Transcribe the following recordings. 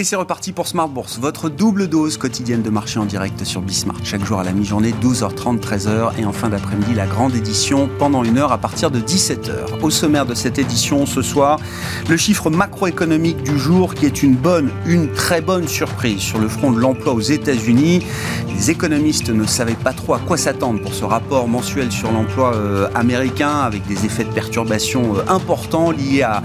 Et c'est reparti pour Smart Bourse, votre double dose quotidienne de marché en direct sur Bismart. Chaque jour à la mi-journée, 12h30, 13h. Et en fin d'après-midi, la grande édition pendant une heure à partir de 17h. Au sommaire de cette édition ce soir, le chiffre macroéconomique du jour qui est une bonne, une très bonne surprise sur le front de l'emploi aux États-Unis. Les économistes ne savaient pas trop à quoi s'attendre pour ce rapport mensuel sur l'emploi euh, américain avec des effets de perturbation euh, importants liés à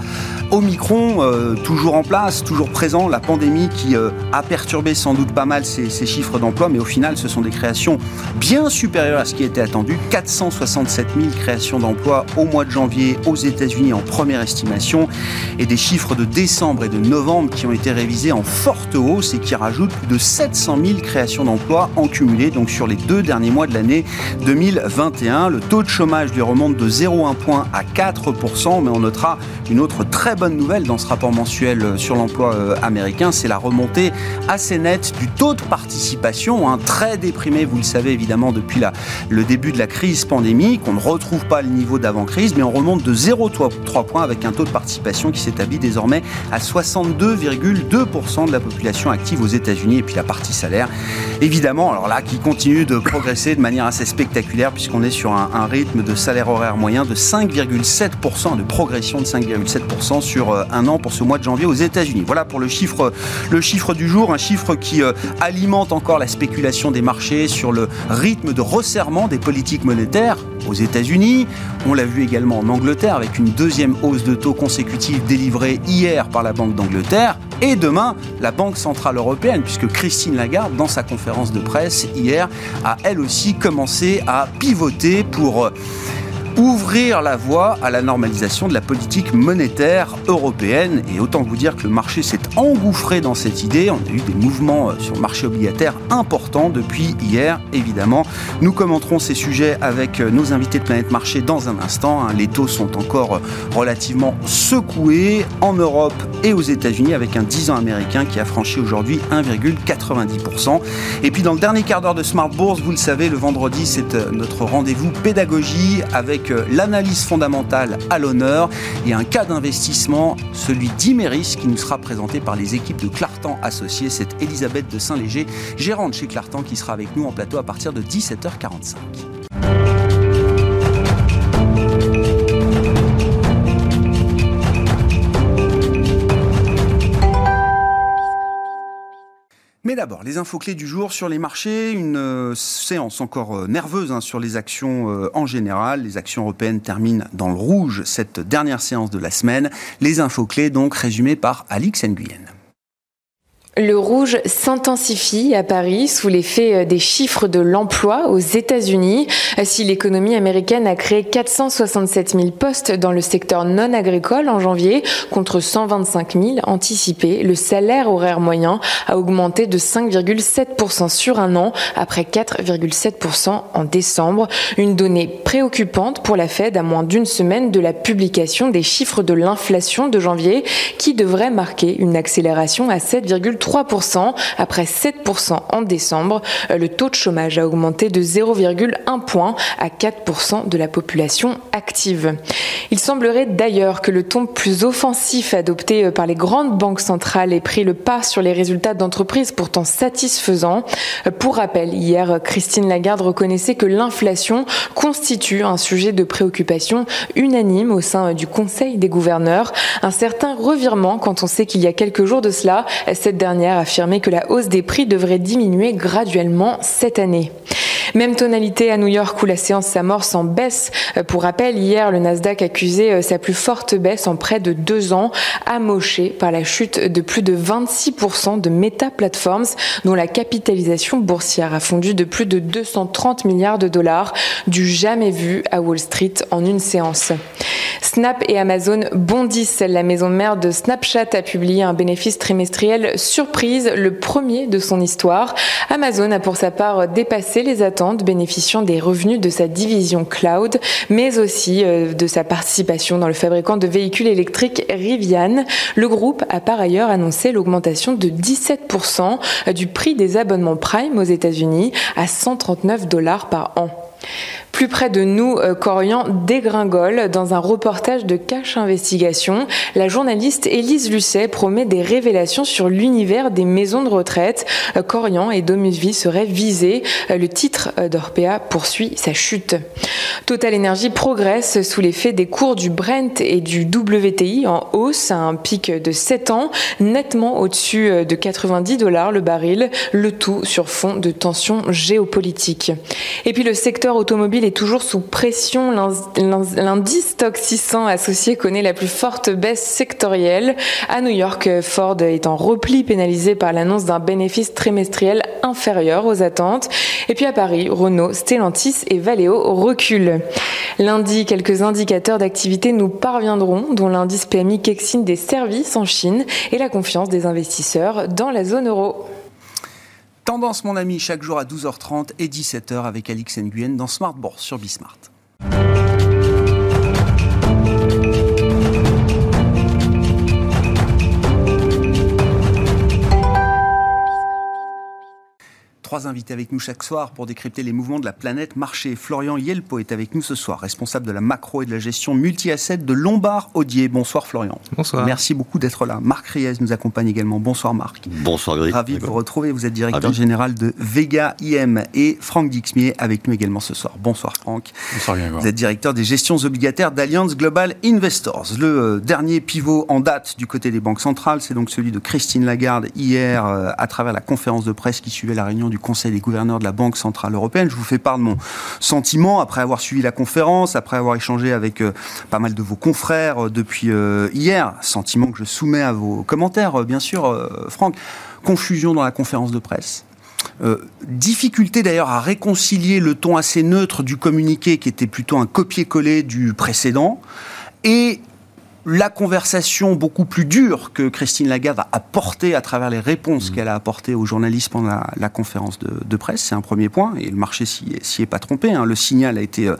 Omicron, euh, toujours en place, toujours présent, la pandémie qui euh, a perturbé sans doute pas mal ces, chiffres d'emploi, mais au final, ce sont des créations bien supérieures à ce qui était attendu. 467 000 créations d'emplois au mois de janvier aux États-Unis en première estimation, et des chiffres de décembre et de novembre qui ont été révisés en forte hausse et qui rajoutent plus de 700 000 créations d'emplois en cumulé, donc sur les deux derniers mois de l'année 2021. Le taux de chômage lui remonte de 0,1 point à 4%, mais on notera une autre très bonne nouvelle dans ce rapport mensuel euh, sur l'emploi euh, américain, c'est la remontée assez nette du taux de participation, hein, très déprimé, vous le savez évidemment depuis la, le début de la crise pandémique. On ne retrouve pas le niveau d'avant-crise, mais on remonte de 0,3 points avec un taux de participation qui s'établit désormais à 62,2% de la population active aux États-Unis. Et puis la partie salaire, évidemment, alors là, qui continue de progresser de manière assez spectaculaire puisqu'on est sur un, un rythme de salaire horaire moyen de 5,7%, de progression de 5,7% sur euh, un an pour ce mois de janvier aux États-Unis. Voilà pour le chiffre, le chiffre du jour, un chiffre qui euh, alimente encore la spéculation des marchés sur le rythme de resserrement des politiques monétaires aux États-Unis. On l'a vu également en Angleterre avec une deuxième hausse de taux consécutive délivrée hier par la Banque d'Angleterre. Et demain, la Banque Centrale Européenne, puisque Christine Lagarde, dans sa conférence de presse hier, a elle aussi commencé à pivoter pour euh, ouvrir la voie à la normalisation de la politique monétaire européenne. Et autant vous dire que le marché s'est engouffré dans cette idée. On a eu des mouvements euh, sur le marché obligataire importants depuis hier, évidemment. Nous commenterons ces sujets avec euh, nos invités de Planète Marché dans un instant. Hein. Les taux sont encore euh, relativement secoués en Europe et aux États-Unis avec un 10 ans américain qui a franchi aujourd'hui 1,90%. Et puis dans le dernier quart d'heure de Smart Bourse, vous le savez, le vendredi, c'est notre rendez-vous pédagogie avec l'analyse fondamentale à l'honneur et un cas d'investissement, celui d'Imeris, qui nous sera présenté par les équipes de Clartan Associés. C'est Elisabeth de Saint-Léger, gérante chez Clartan, qui sera avec nous en plateau à partir de 17h45. Mais d'abord, les infos clés du jour sur les marchés, une euh, séance encore euh, nerveuse hein, sur les actions euh, en général. Les actions européennes terminent dans le rouge cette dernière séance de la semaine. Les infos clés donc résumées par Alix Nguyen. Le rouge s'intensifie à Paris sous l'effet euh, des chiffres de l'emploi aux États-Unis. Si l'économie américaine a créé 467 000 postes dans le secteur non agricole en janvier contre 125 000 anticipés, le salaire horaire moyen a augmenté de 5,7% sur un an après 4,7% en décembre. Une donnée préoccupante pour la Fed à moins d'une semaine de la publication des chiffres de l'inflation de janvier qui devrait marquer une accélération à 7,3 3% après 7% en décembre. Euh, le taux de chômage a augmenté de 0,1 point à 4% de la population active. Il semblerait d'ailleurs que le ton plus offensif adopté euh, par les grandes banques centrales ait pris le pas sur les résultats d'entreprises pourtant satisfaisants. Euh, pour rappel, hier, Christine Lagarde reconnaissait que l'inflation constitue un sujet de préoccupation unanime au sein du Conseil des gouverneurs. Un certain revirement quand on sait qu'il y a quelques jours de cela, cette dernière a affirmé que la hausse des prix devrait diminuer graduellement cette année. Même tonalité à New York où la séance s'amorce en baisse. Euh, pour rappel, hier, le Nasdaq accusait euh, sa plus forte baisse en près de deux ans, amoché par la chute de plus de 26% de Meta Platforms, dont la capitalisation boursière a fondu de plus de 230 milliards de dollars, du jamais vu à Wall Street en une séance. Snap et Amazon bondissent. La maison mère de Snapchat a publié un bénéfice trimestriel surprise, le premier de son histoire. Amazon a pour sa part dépassé les attentes bénéficiant des revenus de sa division cloud, mais aussi euh, de sa participation dans le fabricant de véhicules électriques Rivian. Le groupe a par ailleurs annoncé l'augmentation de 17% du prix des abonnements Prime aux États-Unis à 139 dollars par an. Plus près de nous, Corian dégringole. Dans un reportage de Cache Investigation, la journaliste Élise Lucet promet des révélations sur l'univers des maisons de retraite. Corian et Domusville seraient visés. Le titre d'Orpea poursuit sa chute. Total Energy progresse sous l'effet des cours du Brent et du WTI en hausse à un pic de 7 ans, nettement au-dessus de 90 dollars le baril, le tout sur fond de tensions géopolitiques. Et puis le secteur automobile toujours sous pression. L'indice Stock 600 associé connaît la plus forte baisse sectorielle. À New York, Ford est en repli pénalisé par l'annonce d'un bénéfice trimestriel inférieur aux attentes. Et puis à Paris, Renault, Stellantis et Valeo reculent. Lundi, quelques indicateurs d'activité nous parviendront, dont l'indice PMI Kexin des services en Chine et la confiance des investisseurs dans la zone euro. Tendance, mon ami, chaque jour à 12h30 et 17h avec Alix Nguyen dans Smart Bourse sur Bismart. Trois invités avec nous chaque soir pour décrypter les mouvements de la planète marché. Florian Yelpo est avec nous ce soir, responsable de la macro et de la gestion multi-asset de Lombard Odier. Bonsoir Florian. Bonsoir. Merci beaucoup d'être là. Marc Riez nous accompagne également. Bonsoir Marc. Bonsoir Grégory. Ravi de vous retrouver. Vous êtes directeur général de Vega IM et Franck Dixmier avec nous également ce soir. Bonsoir Franck. Bonsoir. Vous êtes directeur des gestions obligataires d'Alliance Global Investors. Le euh, dernier pivot en date du côté des banques centrales, c'est donc celui de Christine Lagarde hier euh, à travers la conférence de presse qui suivait la réunion du Conseil des gouverneurs de la Banque Centrale Européenne. Je vous fais part de mon sentiment après avoir suivi la conférence, après avoir échangé avec euh, pas mal de vos confrères euh, depuis euh, hier. Sentiment que je soumets à vos commentaires, bien sûr, Franck. Confusion dans la conférence de presse. difficulté d'ailleurs à réconcilier le ton assez neutre du communiqué qui était plutôt un copier-coller du précédent et la conversation beaucoup plus dure que Christine Lagarde a apportée à travers les réponses mmh. qu'elle a apportées aux journalistes pendant la, conférence de, presse, c'est un premier point, et le marché s'y est, est, pas trompé. Hein. Le signal a été, euh,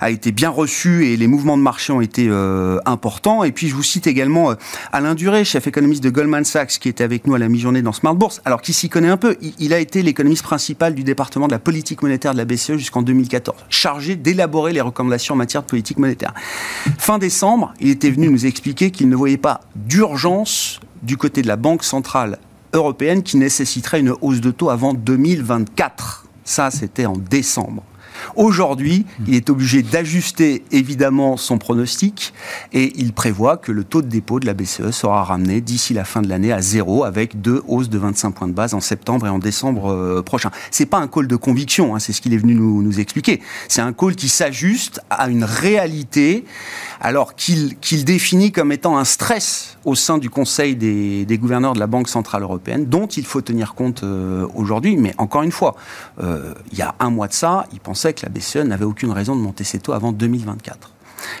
a été bien reçu et les mouvements de marché ont été euh, importants. Et puis je vous cite également euh, Alain Duré, chef économiste de Goldman Sachs, qui était avec nous à la mi-journée dans Smart Bourse, alors qu'il s'y connaît un peu. Il, il a été l'économiste principal du département de la politique monétaire de la BCE jusqu'en 2014, chargé d'élaborer les recommandations en matière de politique monétaire. Fin décembre, il était venu nous expliqué qu'il ne voyait pas d'urgence du côté de la Banque centrale européenne qui nécessiterait une hausse de taux avant 2024. Ça, c'était en décembre. Aujourd'hui, il est obligé d'ajuster évidemment son pronostic et il prévoit que le taux de dépôt de la BCE sera ramené d'ici la fin de l'année à zéro avec deux hausses de 25 points de base en septembre et en décembre euh, prochain. C'est pas un call de conviction, hein, c'est ce qu'il est venu nous, expliquer. C'est un call qui s'ajuste à une réalité alors qu'il définit comme étant un stress au sein du Conseil des, gouverneurs de la Banque Centrale Européenne, dont il faut tenir compte euh, aujourd'hui. Mais encore une fois, euh, il y a un mois de ça, il pensait que la BCE n'avait aucune raison de monter ses taux avant 2024.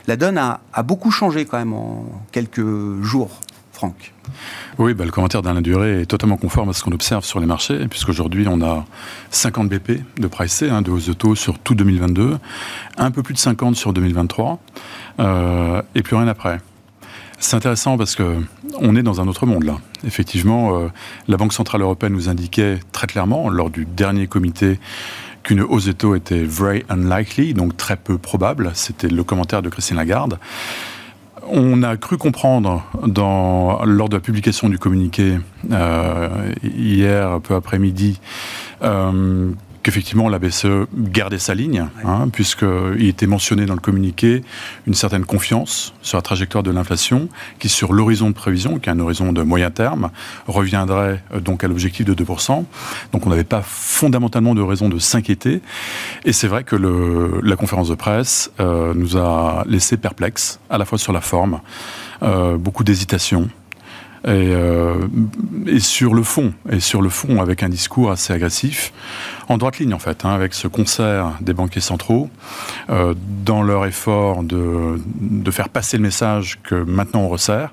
La donne a, beaucoup changé quand même en quelques jours, Franck. Oui, bah, le commentaire d'Alain Duré est totalement conforme à ce qu'on observe sur les marchés, puisqu'aujourd'hui on a 50 BP de pricé, hein, de hausse de taux sur tout 2022, un peu plus de 50 sur 2023, euh, et plus rien après. C'est intéressant parce que on est dans un autre monde là. Effectivement, euh, la Banque centrale européenne nous indiquait très clairement lors du dernier comité qu'une hausse des taux était very unlikely, donc très peu probable. C'était le commentaire de Christine Lagarde. On a cru comprendre lors de la publication du communiqué euh, hier, peu après-midi, euh, qu'effectivement la BCE gardait sa ligne, hein, puisqu'il était mentionné dans le communiqué une certaine confiance sur la trajectoire de l'inflation, qui sur l'horizon de prévision, qui est un horizon de moyen terme, reviendrait euh, donc à l'objectif de 2%. Donc on n'avait pas fondamentalement de raison de s'inquiéter. Et c'est vrai que le, la conférence de presse euh, nous a laissé perplexes, à la fois sur la forme, euh, beaucoup d'hésitation, et, euh, et, sur le fond, et sur le fond avec un discours assez agressif, en droite ligne en fait, hein, avec ce concert des banquiers centraux, euh, dans leur effort de, de, faire passer le message que maintenant on resserre.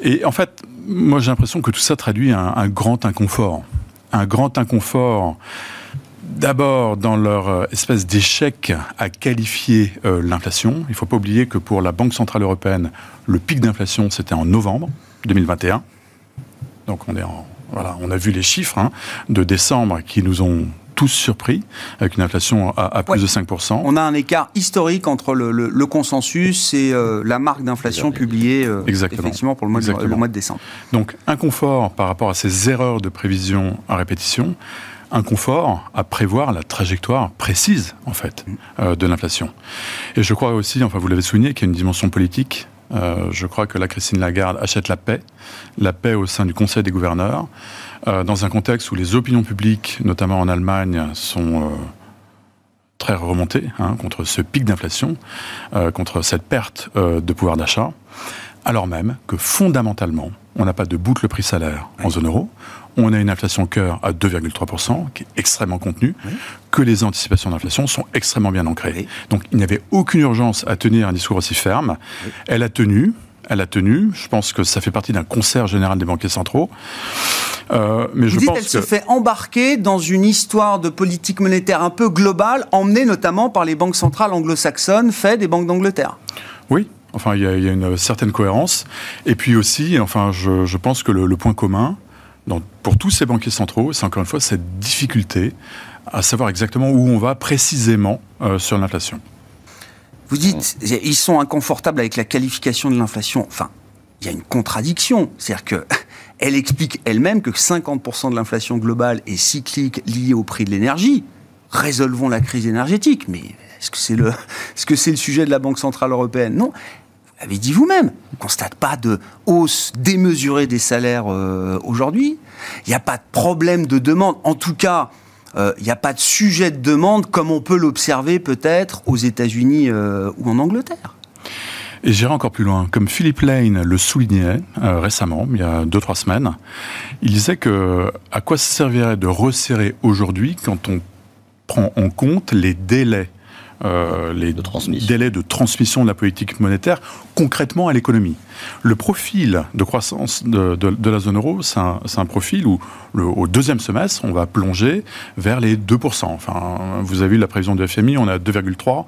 Et en fait, moi j'ai l'impression que tout ça traduit un, grand inconfort, un grand inconfort. D'abord, dans leur euh, espèce d'échec à qualifier l'inflation, il ne faut pas oublier que pour la Banque Centrale Européenne, le pic d'inflation, c'était en novembre. 2021. Donc on est en, voilà, on a vu les chiffres hein, de décembre qui nous ont tous surpris, avec une inflation à, plus de 5%. On a un écart historique entre le, consensus et euh, la marque d'inflation publiée euh, effectivement pour le mois, de, le mois de décembre. Donc, inconfort par rapport à ces erreurs de prévision à répétition inconfort à prévoir la trajectoire précise, en fait, mm. euh, de l'inflation. Et je crois aussi, enfin, vous l'avez souligné, qu'il y a une dimension politique. Euh, je crois que la Christine Lagarde achète la paix, la paix au sein du Conseil des gouverneurs, euh, dans un contexte où les opinions publiques, notamment en Allemagne, sont très remontées hein, contre ce pic d'inflation, contre cette perte de pouvoir d'achat, alors même que fondamentalement, on n'a pas de boucle prix-salaire en zone euro, on a une inflation cœur à 2,3%, qui est extrêmement contenue, que les anticipations d'inflation sont extrêmement bien ancrées. Donc il n'y avait aucune urgence à tenir un discours aussi ferme. Elle a tenu, elle a tenu. Je pense que ça fait partie d'un concert général des banquiers centraux. Euh, mais Vous je dites qu'elle se fait embarquer dans une histoire de politique monétaire un peu globale, emmenée notamment par les banques centrales anglo-saxonnes, faites des banques d'Angleterre. Oui, Enfin, il y, a, une certaine cohérence. Et puis aussi, enfin, je, pense que le point commun, pour tous ces banquiers centraux, c'est encore une fois cette difficulté à savoir exactement où on va précisément euh, sur l'inflation. Vous dites, ils sont inconfortables avec la qualification de l'inflation. Enfin, il y a une contradiction. C'est-à-dire qu'elle explique elle-même que 50% de l'inflation globale est cyclique liée au prix de l'énergie. Résolvons la crise énergétique. Mais est-ce que c'est le, est-ce que c'est le sujet de la Banque Centrale Européenne? Non avez dit vous-même, on ne constate pas de hausse démesurée des salaires euh, aujourd'hui. Il n'y a pas de problème de demande. En tout cas, euh, il n'y a pas de sujet de demande comme on peut l'observer peut-être aux États-Unis euh, ou en Angleterre. Et j'irai encore plus loin. Comme Philippe Lane le soulignait récemment, il y a deux trois semaines, il disait que à quoi servirait de resserrer aujourd'hui quand on prend en compte les délais euh, les délais de transmission de la politique monétaire concrètement à l'économie. Le profil de croissance de, la zone euro, c'est un, profil où au deuxième semestre, on va plonger vers les 2%. Enfin, vous avez vu la prévision de FMI, on a 2,3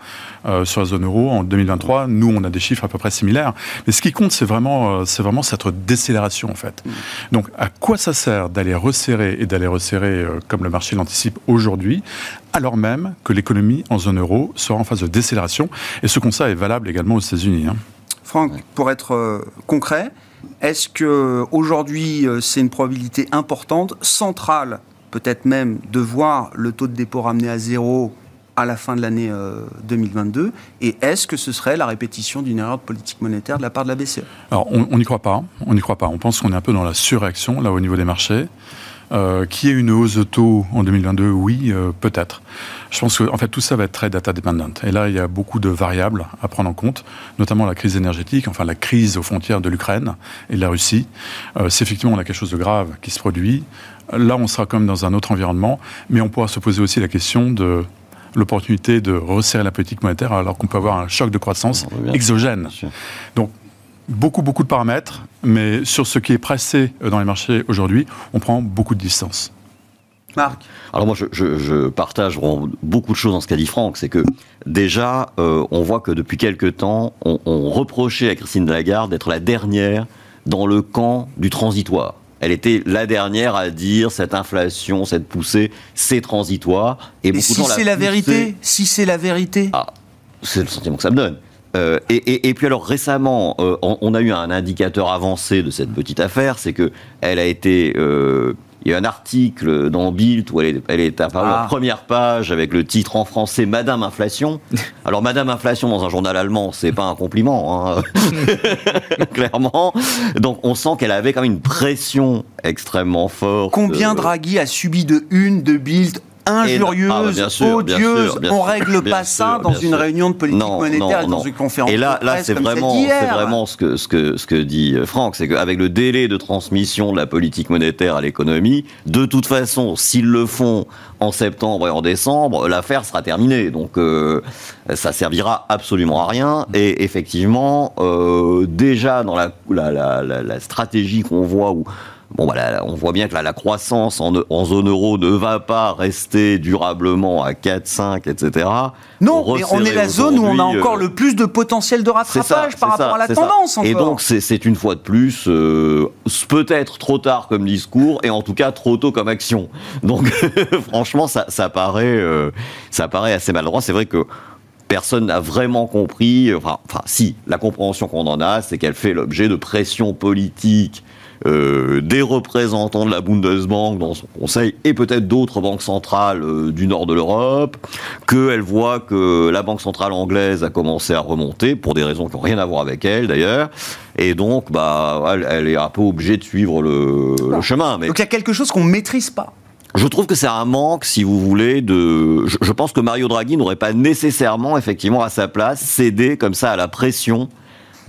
euh, sur la zone euro en 2023. Nous, on a des chiffres à peu près similaires. Mais ce qui compte, c'est vraiment, euh, c'est vraiment cette décélération en fait. Mm. Donc, à quoi ça sert d'aller resserrer et d'aller resserrer comme le marché l'anticipe aujourd'hui, alors même que l'économie en zone euro sera en phase de décélération? Et ce constat est valable également aux États-Unis. Hein. Franck, pour être euh, concret, est-ce que aujourd'hui euh, c'est une probabilité importante, centrale, peut-être même, de voir le taux de dépôt ramené à zéro à la fin de l'année 2022 euh, Et est-ce que ce serait la répétition d'une erreur de politique monétaire de la part de la BCE Alors, on n'y croit pas. On n'y croit pas. On pense qu'on est un peu dans la surréaction, là, au niveau des marchés. Euh, qui est une hausse de taux en 2022 Oui, euh, peut-être. Je pense que en fait tout ça va être très data dependent. Et là, il y a beaucoup de variables à prendre en compte, notamment la crise énergétique, enfin la crise aux frontières de l'Ukraine et de la Russie. Euh, c'est effectivement a quelque chose de grave qui se produit. Là, on sera quand même dans un autre environnement, mais on pourra se poser aussi la question de l'opportunité de resserrer la politique monétaire alors qu'on peut avoir un choc de croissance exogène. Donc beaucoup, beaucoup de paramètres, mais sur ce qui est pressé dans les marchés aujourd'hui, on prend beaucoup de distance. Marc Alors moi, je, partage beaucoup de choses dans ce qu'a dit Franck. C'est que déjà, euh, on voit que depuis quelques temps, on, reprochait à Christine Lagarde d'être la dernière dans le camp du transitoire. Elle était la dernière à dire cette inflation, cette poussée, c'est transitoire. Et, si c'est la, vérité, si c'est la vérité, ah, c'est le sentiment que ça me donne. Euh, et, puis alors récemment, euh, on, a eu un indicateur avancé de cette petite affaire, c'est que elle a été euh, il y a un article dans Bild où elle est, elle est apparue ah. première page avec le titre en français Madame Inflation. Alors Madame Inflation dans un journal allemand, c'est pas un compliment, hein. clairement. Donc on sent qu'elle avait quand même une pression extrêmement forte. Combien Draghi a subi de une de Bild injurieuse, ah, bah, odieuse. on règle pas ça dans une réunion de politique monétaire et dans une conférence. Et là, là, c'est vraiment, c'est vraiment ce que ce que ce que dit Franck, c'est qu'avec le délai de transmission de la politique monétaire à l'économie, de toute façon, s'ils le font en septembre et en décembre, l'affaire sera terminée. Donc, euh, ça servira absolument à rien. Et effectivement, euh, déjà dans la, la, la, la stratégie qu'on voit où bon, bah, là, on voit bien que là, la croissance en, en, zone euro ne va pas rester durablement à 4, 5, etc. Non, mais on est la zone où on a encore euh, le plus de potentiel de rattrapage par rapport à la tendance. Et donc, c'est une fois de plus, euh, peut-être trop tard comme discours, et en tout cas trop tôt comme action. Donc, franchement, ça, ça paraît, euh, ça paraît assez maladroit. C'est vrai que personne n'a vraiment compris. Enfin, enfin, si, la compréhension qu'on en a, c'est qu'elle fait l'objet de pressions politiques euh, des représentants de la Bundesbank dans son conseil et peut-être d'autres banques centrales euh, du nord de l'Europe, qu'elle voit que la banque centrale anglaise a commencé à remonter pour des raisons qui n'ont rien à voir avec elle d'ailleurs, et donc bah elle, est un peu obligée de suivre le, chemin. Mais... Donc il y a quelque chose qu'on ne maîtrise pas. Je trouve que c'est un manque, si vous voulez, de. Je, je pense que Mario Draghi n'aurait pas nécessairement, effectivement, à sa place, cédé comme ça à la pression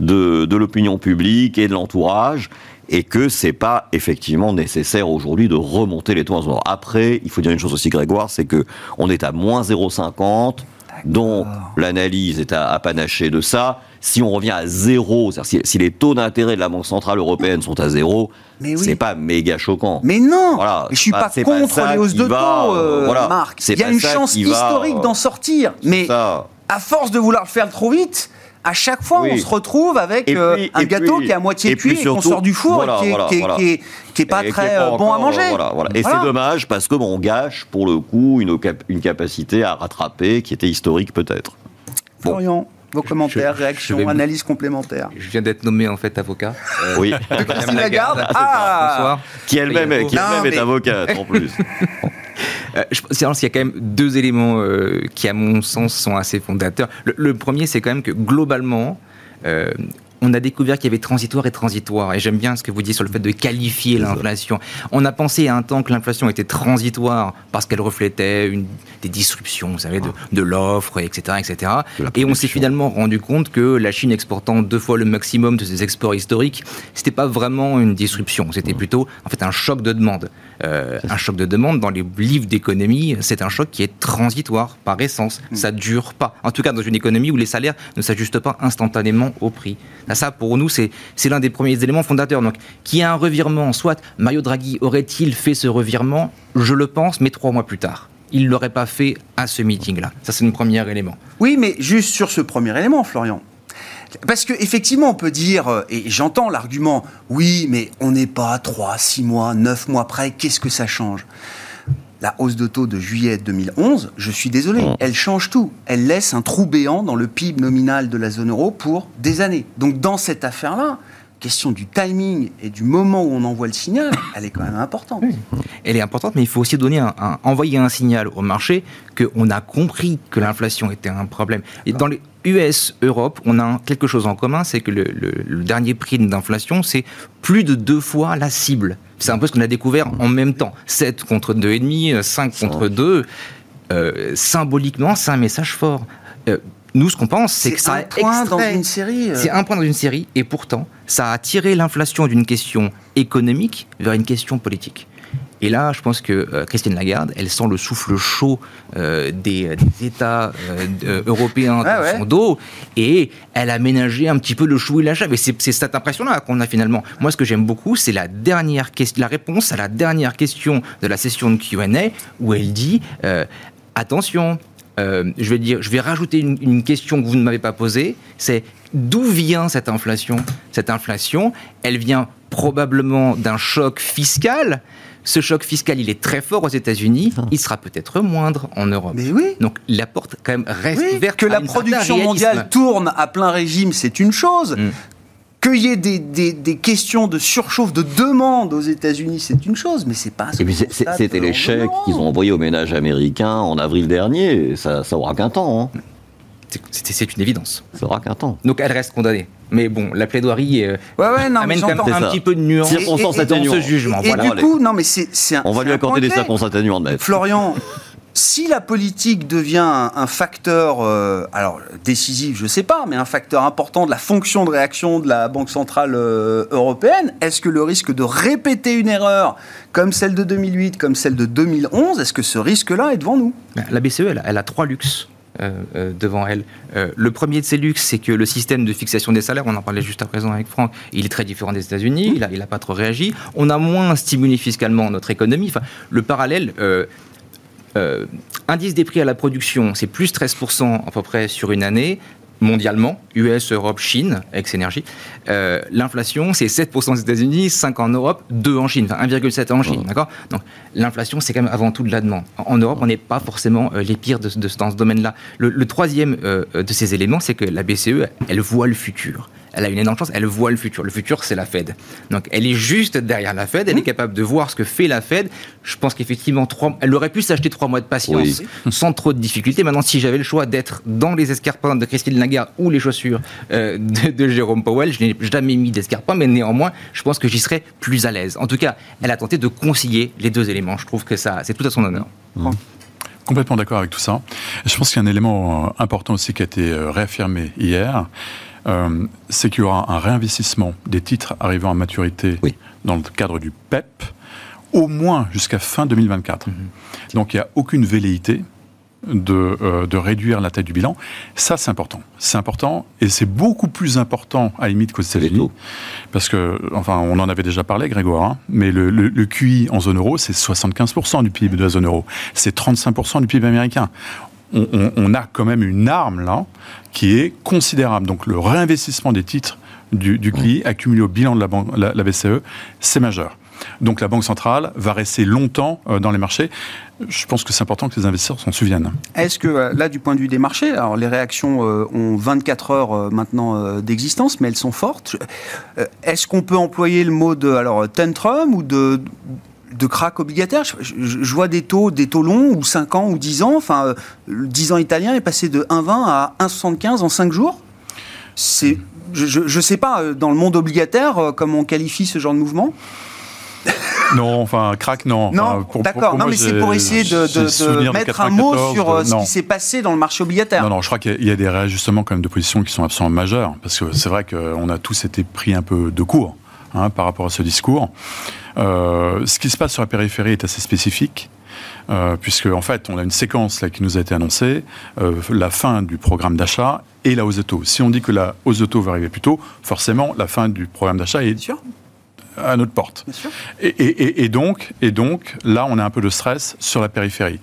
de, de l'opinion publique et de l'entourage et que c'est pas effectivement nécessaire aujourd'hui de remonter les taux en zone Après, il faut dire une chose aussi, Grégoire, c'est que on est à moins 0,50, donc l'analyse est à, panacher de ça. Si on revient à zéro, si, si les taux d'intérêt de la Banque Centrale Européenne sont à zéro, oui. c'est pas méga choquant. Mais non voilà, Je suis pas, contre les hausses de taux, euh, voilà, Marc. Il y a une chance historique d'en sortir. Mais à force de vouloir le faire trop vite, à chaque fois, on se retrouve avec euh, un gâteau qui est à moitié cuit et, qu'on sort du four et qui, est, pas très euh, bon à manger. Et c'est dommage parce que bon, on gâche pour le coup une, une capacité à rattraper qui était historique peut-être. Florian vos commentaires, réactions, analyses complémentaires. Je viens d'être nommé en fait avocat. Euh, oui. De Christine Lagarde. Ah, Qui elle-même est, est avocate en plus. Euh, je pense qu'il y a quand même deux éléments euh, qui, à mon sens, sont assez fondateurs. Le, premier, c'est quand même que globalement, euh, on a découvert qu'il y avait transitoire et transitoire. Et j'aime bien ce que vous dites sur le fait de qualifier l'inflation. On a pensé à un temps que l'inflation était transitoire parce qu'elle reflétait une, des disruptions, vous savez, de, de l'offre, etc., etc. Et on s'est finalement rendu compte que la Chine exportant deux fois le maximum de ses exports historiques, c'était pas vraiment une disruption. C'était plutôt, en fait, un choc de demande. Euh, un choc de demande dans les livres d'économie, c'est un choc qui est transitoire par essence. Mm. Ça dure pas. En tout cas, dans une économie où les salaires ne s'ajustent pas instantanément au prix. Ça, pour nous, c'est l'un des premiers éléments fondateurs. Donc, qu'il y ait un revirement, soit Mario Draghi aurait-il fait ce revirement Je le pense, mais trois mois plus tard il ne l'aurait pas fait à ce meeting-là. Ça, c'est le premier élément. Oui, mais juste sur ce premier élément, Florian. Parce qu'effectivement, on peut dire, euh, et j'entends l'argument, oui, mais on n'est pas 3, 6 mois, 9 mois près, qu'est-ce que ça change? La hausse de taux de juillet 2011, je suis désolé, elle change tout. Elle laisse un trou béant dans le PIB nominal de la zone euro pour des années. Donc dans cette affaire-là, question du timing et du moment où on envoie le signal, elle est quand même importante. Elle est importante, mais il faut aussi donner un, envoyer un signal au marché qu'on a compris que l'inflation était un problème. Et dans les US, Europe, on a quelque chose en commun, c'est que le, le dernier prix d'inflation, c'est plus de deux fois la cible. C'est un peu ce qu'on a découvert en même temps. 7 contre 2,5, 5 contre 2. Euh, symboliquement, c'est un message fort. Euh, nous, ce qu'on pense, c'est que ça un point dans une série. Euh. C'est un point dans une série, et pourtant, ça a tiré l'inflation d'une question économique vers une question politique. Et là, je pense que euh, Christine Lagarde, elle sent le souffle chaud euh, des, États euh, européens dans son dos, et elle a ménagé un petit peu le chou et la chèvre. Et c'est cette impression-là qu'on a finalement. Moi, ce que j'aime beaucoup, c'est la dernière la réponse à la dernière question de la session de Q&A, où elle dit attention. Je vais dire, je vais rajouter une, une question que vous ne m'avez pas posée. C'est d'où vient cette inflation? Cette inflation, elle vient probablement d'un choc fiscal, ce choc fiscal, il est très fort aux États-Unis. Il sera peut-être moindre en Europe. Mais oui. Donc la porte quand même reste ouverte. Que la production mondiale tourne à plein régime, c'est une chose. Mm. Qu'il y ait des, questions de surchauffe, de demande aux États-Unis, c'est une chose, mais c'est pas. C'était les chèques qu'ils ont envoyés aux ménages américains en avril dernier. Ça, ça aura qu'un temps. Hein. C'est une évidence. Ça aura qu'un temps. Donc elle reste condamnée. Mais bon, la plaidoirie euh, amène quand même un petit peu de nuance circonstances dans ce jugement. Et, du coup, non, mais c'est On va lui accorder des circonstances atténuantes. Florian, si la politique devient un, facteur, euh, alors décisif, je ne sais pas, mais un facteur important de la fonction de réaction de la Banque centrale euh, européenne, est-ce que le risque de répéter une erreur comme celle de 2008, comme celle de 2011, est-ce que ce risque-là est devant nous? La BCE, elle, a trois luxes devant elle. le premier de ces luxes, c'est que le système de fixation des salaires, on en parlait juste à présent avec Franck, il est très différent des États-Unis, il n'a pas trop réagi. On a moins stimulé fiscalement notre économie. Enfin, le parallèle, indice des prix à la production, c'est plus 13% à peu près sur une année mondialement, US, Europe, Chine, ex-énergie. Euh, l'inflation, c'est 7% aux États-Unis, 5 en Europe, 2 en Chine, enfin 1,7 en Chine, d'accord? Donc l'inflation, c'est quand même avant tout de la demande. En Europe, on n'est pas forcément euh, les pires de, dans ce domaine-là. Le, troisième euh, de ces éléments, c'est que la BCE, elle voit le futur elle a une énorme chance, elle voit le futur. Le futur, c'est la Fed. Donc, elle est juste derrière la Fed, elle est capable de voir ce que fait la Fed. Je pense qu'effectivement, elle aurait pu s'acheter trois mois de patience sans trop de difficultés. Maintenant, si j'avais le choix d'être dans les escarpins de Christine Lagarde ou les chaussures euh, de, Jérôme Powell, je n'ai jamais mis d'escarpins, mais néanmoins, je pense que j'y serais plus à l'aise. En tout cas, elle a tenté de concilier les deux éléments. Je trouve que ça, c'est tout à son honneur. Mmh. Complètement d'accord avec tout ça. Je pense qu'il y a un élément euh, important aussi qui a été euh, réaffirmé hier, euh, c'est qu'il y aura un réinvestissement des titres arrivant à maturité dans le cadre du PEP, e au moins jusqu'à fin 2024. Mhm. Donc il n'y a aucune velléité de, euh, de, réduire la taille du bilan. Ça, c'est important. C'est important et c'est beaucoup plus important à limite qu'aux États-Unis. Parce que, enfin, on en avait déjà parlé, Grégoire, hein, mais le, le, QI en zone euro, c'est 75% du PIB de la zone euro. C'est 35% du PIB américain on, a quand même une arme là qui est considérable. Donc le réinvestissement des titres du, du CLI accumulé au bilan de la, la, BCE, c'est majeur. Donc la Banque centrale va rester longtemps euh, dans les marchés. Je pense que c'est important que les investisseurs s'en souviennent. Est-ce que euh, là, du point de vue des marchés, alors les réactions euh, ont 24 heures maintenant d'existence, mais elles sont fortes. Est-ce qu'on peut employer le mot de alors tantrum ou de de crack obligataire. Je, vois des taux, des taux longs, ou 5 ans, ou 10 ans. Enfin, euh, le 10 ans italien est passé de 1,20 à 1,75 en 5 jours. C'est, je ne sais pas, euh, dans le monde obligataire, euh, comment on qualifie ce genre de mouvement non, enfin, crack, non. Non, d'accord. Non, mais c'est pour essayer de, mettre un mot sur ce qui s'est passé dans le marché obligataire. Non, non, je crois qu'il y a des réajustements quand même de position qui sont absolument majeurs, parce que c'est vrai qu'on a tous été pris un peu de court hein, par rapport à ce discours. Euh, ce qui se passe sur la périphérie est assez spécifique. Euh, puisque en fait, on a une séquence là qui nous a été annoncée, euh, la fin du programme d'achat et la hausse de taux. Si on dit que la hausse de taux va arriver plus tôt, forcément, la fin du programme d'achat est à notre porte. Et, donc, et donc, là, on a un peu de stress sur la périphérie.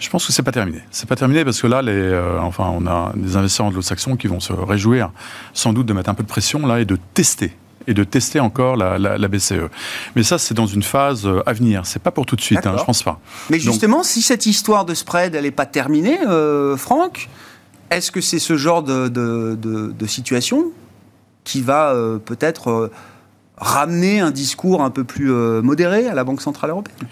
Je pense que c'est pas terminé. C'est pas terminé parce que là, les, enfin, on a des investisseurs anglo-saxons qui vont se réjouir, sans doute, de mettre un peu de pression là et de tester et de tester encore la, BCE. Mais ça, c'est dans une phase euh, à venir. C'est pas pour tout de suite, hein, je pense pas. Mais justement, si cette histoire de spread, elle n'est pas terminée, euh, Franck, est-ce que c'est ce genre de, situation qui va euh, peut-être ramener un discours un peu plus modéré à la Banque Centrale Européenne?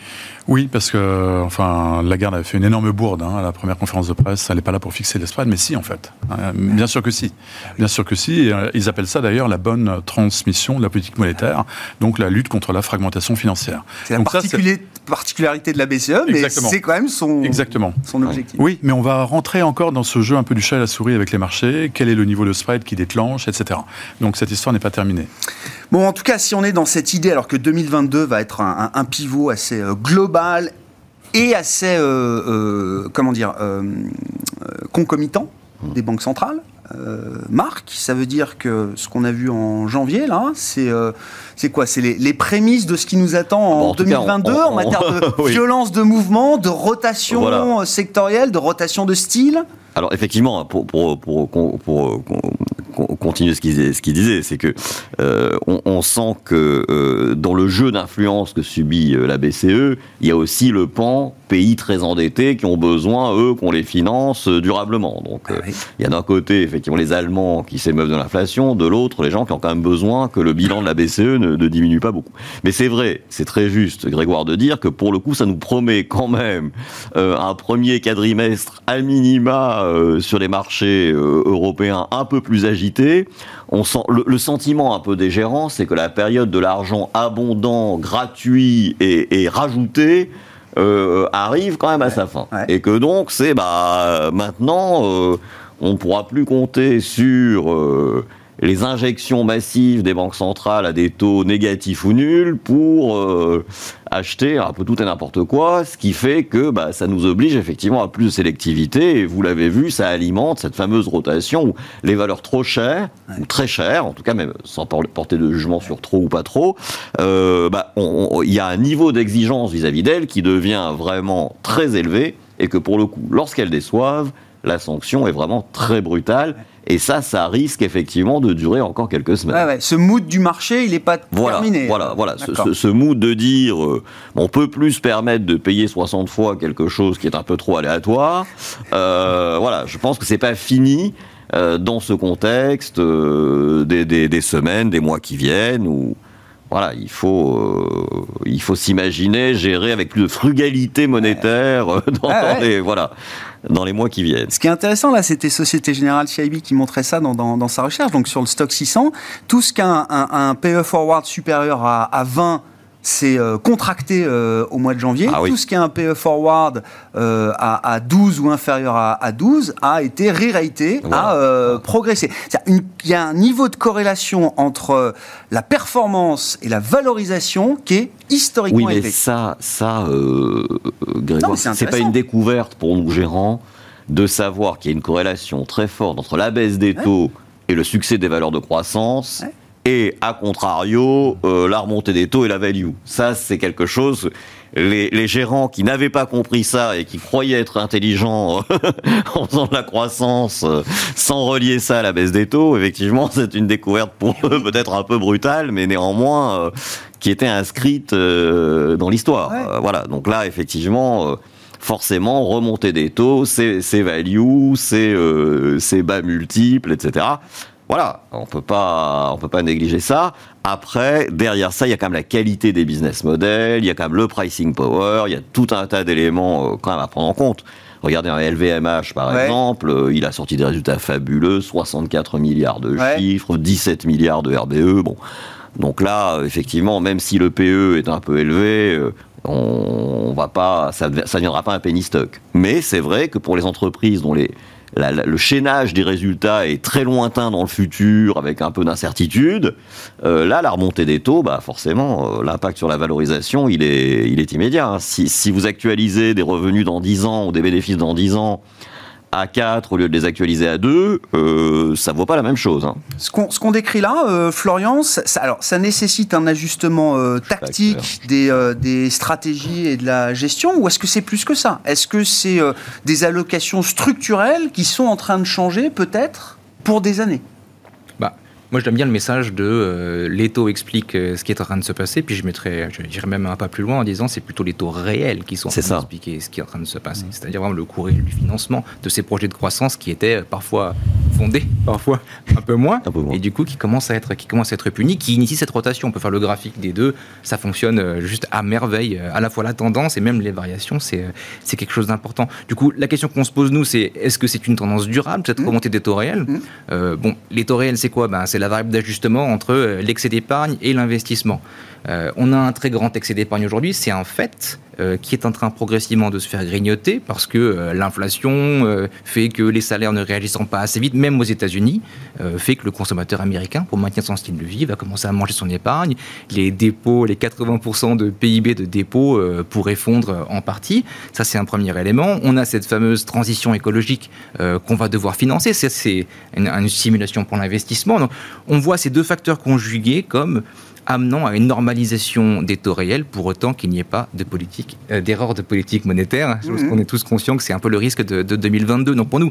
Oui, parce que enfin, Lagarde avait fait une énorme bourde hein, à la première conférence de presse. Elle n'est pas là pour fixer les spreads, mais si, en fait. Euh, bien sûr que si. Bien sûr que si. Euh, ils appellent ça d'ailleurs la bonne transmission de la politique monétaire, donc la lutte contre la fragmentation financière. C'est la particularité de la BCE, mais c'est quand même son, Exactement. son objectif. Oui, mais on va rentrer encore dans ce jeu un peu du chat à la souris avec les marchés. Quel est le niveau de spread qui déclenche, etc. Donc cette histoire n'est pas terminée. Bon, en tout cas, si on est dans cette idée, alors que 2022 va être un, pivot assez euh, global et assez, euh, euh, comment dire, concomitant mmh. des banques centrales, Marc, ça veut dire que ce qu'on a vu en janvier, là, c'est quoi? C'est les, prémices de ce qui nous attend en, 2022 en matière de violence de mouvement, de rotation sectorielle, de rotation de style? Alors effectivement, pour, pour, pour, pour continuer ce qu'il ce disait, c'est que euh, on, on, sent que euh, dans le jeu d'influence que subit euh, la BCE, il y a aussi le pan pays très endettés qui ont besoin, eux, qu'on les finance durablement. Donc, ah il y a d'un côté, effectivement, les Allemands qui s'émeuvent de l'inflation, de l'autre, les gens qui ont quand même besoin que le bilan de la BCE ne, ne diminue pas beaucoup. Mais c'est vrai, c'est très juste, Grégoire, de dire que pour le coup, ça nous promet quand même euh, un premier quadrimestre à minima sur les marchés européens un peu plus agité. On sent le, sentiment un peu des gérants, c'est que la période de l'argent abondant, gratuit et, et rajouté euh, arrive quand même à sa fin. Et que donc, c'est bah, maintenant, euh, on ne pourra plus compter sur euh, les injections massives des banques centrales à des taux négatifs ou nuls pour euh, acheter un peu tout et n'importe quoi, ce qui fait que bah, ça nous oblige effectivement à plus de sélectivité. Et vous l'avez vu, ça alimente cette fameuse rotation où les valeurs trop chères, ou très chères, en tout cas même sans porter de jugement sur trop ou pas trop, euh, bah, il y a un niveau d'exigence vis-à-vis d'elles qui devient vraiment très élevé et que pour le coup, lorsqu'elles déçoivent, la sanction est vraiment très brutale. Et ça, ça risque effectivement de durer encore quelques semaines. Ce mood du marché, il n'est pas terminé. Voilà, voilà. Ce, mood de dire euh, on peut plus se permettre de payer 60 fois quelque chose qui est un peu trop aléatoire. Euh, voilà, je pense que c'est pas fini. Euh, dans ce contexte des, des, semaines, des mois qui viennent, où voilà, il faut, euh, il faut s'imaginer gérer avec plus de frugalité monétaire euh, dans, les, voilà, dans les mois qui viennent. Ce qui est intéressant là, c'était Société Générale CIB qui montrait ça dans, dans, sa recherche. Donc sur le stock 600, tout ce qu'un un, PE forward supérieur à, à 20 c'est euh, contracté euh, au mois de janvier. Ah Tout ce qui est un PE forward euh, à, 12 ou inférieur à, 12 a été re-raté, a progressé. Il y a un niveau de corrélation entre la performance et la valorisation qui est historiquement oui, mais ça, ça Grégoire, c'est pas une découverte pour nous gérants de savoir qu'il y a une corrélation très forte entre la baisse des taux et le succès des valeurs de croissance et à contrario euh, la remontée des taux et la value. Ça, c'est quelque chose. Les, gérants qui n'avaient pas compris ça et qui croyaient être intelligents en faisant de la croissance euh, sans relier ça à la baisse des taux, effectivement, c'est une découverte pour eux peut-être un peu brutale, mais néanmoins euh, qui était inscrite dans l'histoire. voilà. Donc là, effectivement forcément, remonter des taux, c'est value, c'est bas multiples, etc. Voilà, on peut pas, on peut pas négliger ça. Après, derrière ça, il y a quand même la qualité des business models, il y a quand même le pricing power, il y a tout un tas d'éléments euh, quand même à prendre en compte. Regardez un LVMH par exemple, euh, il a sorti des résultats fabuleux, 64 milliards de chiffres, 17 milliards de RBE. Bon, donc là, euh, effectivement, même si le PE est un peu élevé, on, va pas, ça, ça ne viendra pas un penny stock. Mais c'est vrai que pour les entreprises dont les le chaînage des résultats est très lointain dans le futur, avec un peu d'incertitude, euh, là, la remontée des taux, bah forcément, euh, l'impact sur la valorisation, il est, il est immédiat. Hein. Si, si, vous actualisez des revenus dans 10 ans ou des bénéfices dans 10 ans à 4 au lieu de les actualiser à 2, euh, ça ne vaut pas la même chose. Hein. Ce qu'on décrit là, euh, Florian, ça, alors, ça nécessite un ajustement euh, tactique des, des, stratégies et de la gestion, ou est-ce que c'est plus que ça? Est-ce que c'est des allocations structurelles qui sont en train de changer peut-être pour des années? Moi, j'aime bien le message de euh, les taux expliquent euh, ce qui est en train de se passer, puis je mettrais, je dirais même un pas plus loin en disant c'est plutôt les taux réels qui sont en train d'expliquer ce qui est en train de se passer. Mmh. C'est-à-dire vraiment le cours réel du financement de ces projets de croissance qui étaient euh, parfois fondés, parfois un peu moins, et du coup qui commencent à être, qui commencent à être punis, qui initient cette rotation. On peut faire le graphique des deux, ça fonctionne juste à merveille. À la fois la tendance et même les variations, c'est c'est quelque chose d'important. Du coup, la question qu'on se pose nous, c'est est-ce que c'est une tendance durable cette mmh. remontée des taux réels? Mmh. Bon, les taux réels, c'est quoi? Ben, c'est la variable d'ajustement entre euh, l'excès d'épargne et l'investissement. Euh, on a un très grand excès d'épargne aujourd'hui, c'est un fait euh, qui est en train progressivement de se faire grignoter parce que l'inflation fait que les salaires ne réagissant pas assez vite, même aux États-Unis, fait que le consommateur américain, pour maintenir son style de vie, va commencer à manger son épargne. Les dépôts, les 80% de PIB de dépôts pourraient fondre en partie. Ça, c'est un premier élément. On a cette fameuse transition écologique qu'on va devoir financer. C'est une, une, simulation pour l'investissement. On voit ces deux facteurs conjugués comme amenant à une normalisation des taux réels, pour autant qu'il n'y ait pas de politique, euh, d'erreur de politique monétaire. Je pense mhm. qu'on est tous conscients que c'est un peu le risque de, 2022. Donc pour nous,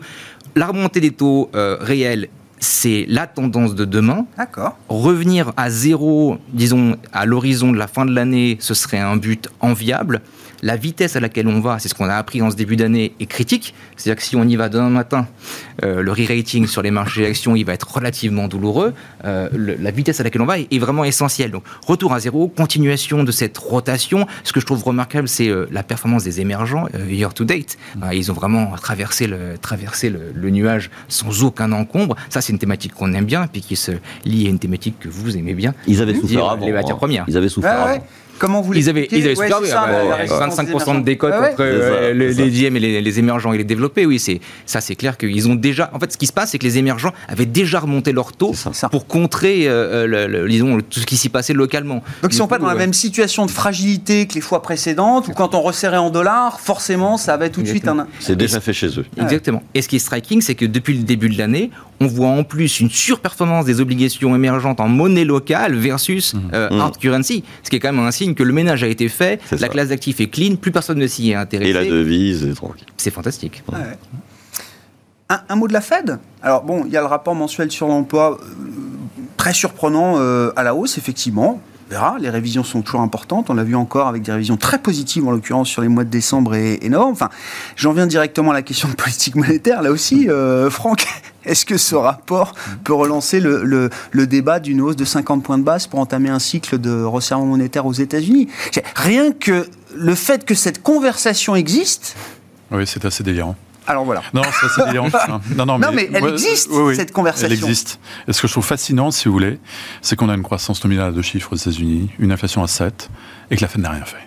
la remontée des taux euh, réels, c'est la tendance de demain. D'accord. Revenir à zéro, disons, à l'horizon de la fin de l'année, ce serait un but enviable la vitesse à laquelle on va, c'est ce qu'on a appris en ce début d'année, est critique. C'est-à-dire que si on y va demain matin, euh, le re-rating sur les marchés d'actions, il va être relativement douloureux. Euh, la vitesse à laquelle on va est, vraiment essentielle. Donc, retour à zéro, continuation de cette rotation. Ce que je trouve remarquable, c'est euh, la performance des émergents year to date. ils ont vraiment traversé le, traversé le, nuage sans aucun encombre. Ça, c'est une thématique qu'on aime bien, et puis qui se lie à une thématique que vous aimez bien. Ils avaient souffert avant. Les matières hein. premières. Ils avaient souffert avant. Comment vous Ils avaient, ils avaient Ouais, super c'est bien, ça, ouais, la ouais, résistance 25% de des décote entre Ouais, euh, les DM et les, les émergents et les développés. Oui, c'est ça, c'est clair qu'ils ont déjà. En fait, ce qui se passe, c'est que les émergents avaient déjà remonté leur taux pour contrer, euh, le- le- disons, tout ce qui s'y passait localement. Donc ils Du sont pas dans la même situation de fragilité que les fois précédentes, où quand on resserrait en dollars, forcément, ça avait tout de suite un... C'est déjà fait chez eux. Exactement. Et ce qui est striking, c'est que depuis le début de l'année, on voit en plus une surperformance des obligations émergentes en monnaie locale versus euh, Mhm. hard currency, ce qui est quand même un signe que le ménage a été fait, C'est la ça. classe d'actifs est clean, plus personne ne s'y est intéressé. Et la devise est tranquille. C'est fantastique. Ouais. Un, un mot de la Fed? Alors bon, il y a le rapport mensuel sur l'emploi, euh, très surprenant euh, à la hausse, effectivement. Verra, les révisions sont toujours importantes. On l'a vu encore avec des révisions très positives, en l'occurrence sur les mois de décembre et, novembre. Enfin, j'en viens directement à la question de politique monétaire. Là aussi, euh, Franck, est-ce que ce rapport peut relancer le, débat d'une hausse de 50 points de base pour entamer un cycle de resserrement monétaire aux États-Unis? Rien que le fait que cette conversation existe, Oui, c'est assez délirant. Alors voilà. Non, c'est délirant. hein. Non, non, Non, mais elle existe, cette conversation. Elle existe. Et ce que je trouve fascinant, si vous voulez, c'est qu'on a une croissance nominale à deux chiffres aux États-Unis, une inflation à 7, et que la Fed n'a rien fait.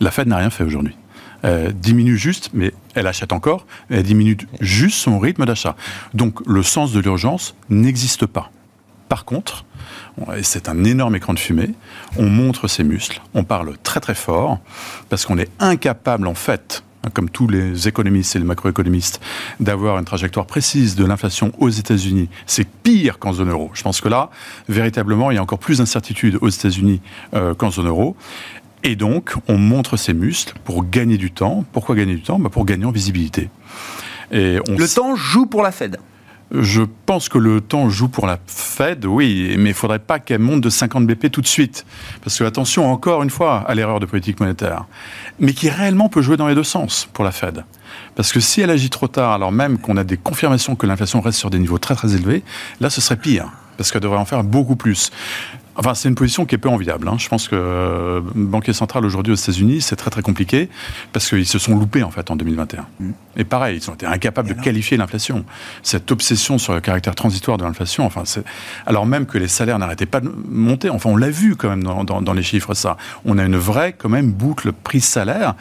La Fed n'a rien fait aujourd'hui. Elle diminue juste, mais elle achète encore, elle diminue juste son rythme d'achat. Donc le sens de l'urgence n'existe pas. Par contre, et c'est un énorme écran de fumée, on montre ses muscles, on parle très très fort, parce qu'on est incapable en fait, comme tous les économistes et les macroéconomistes, d'avoir une trajectoire précise de l'inflation aux États-Unis. C'est pire qu'en zone euro. Je pense que là, véritablement, il y a encore plus d'incertitude aux États-Unis euh, qu'en zone euro. Et donc, on montre ses muscles pour gagner du temps. Pourquoi gagner du temps? Bah, Pour gagner en visibilité. Et on Le temps joue pour la Fed. Je pense que le temps joue pour la Fed, oui, mais il faudrait pas qu'elle monte de 50 BP tout de suite. Parce que, attention, encore une fois, à l'erreur de politique monétaire. Mais qui réellement peut jouer dans les deux sens pour la Fed. Parce que si elle agit trop tard, alors même qu'on a des confirmations que l'inflation reste sur des niveaux très très élevés, là ce serait pire. Parce qu'elle devrait en faire beaucoup plus. Enfin, c'est une position qui est peu enviable. hein. Je pense que euh, banquier central aujourd'hui aux États-Unis, c'est très très compliqué parce qu'ils se sont loupés en fait en 2021. Et pareil, ils ont été incapables de qualifier l'inflation. Cette obsession sur le caractère transitoire de l'inflation, enfin, alors même que les salaires n'arrêtaient pas de monter. Enfin, on l'a vu quand même dans, dans- dans les chiffres ça. On a une vraie quand même boucle prix-salaire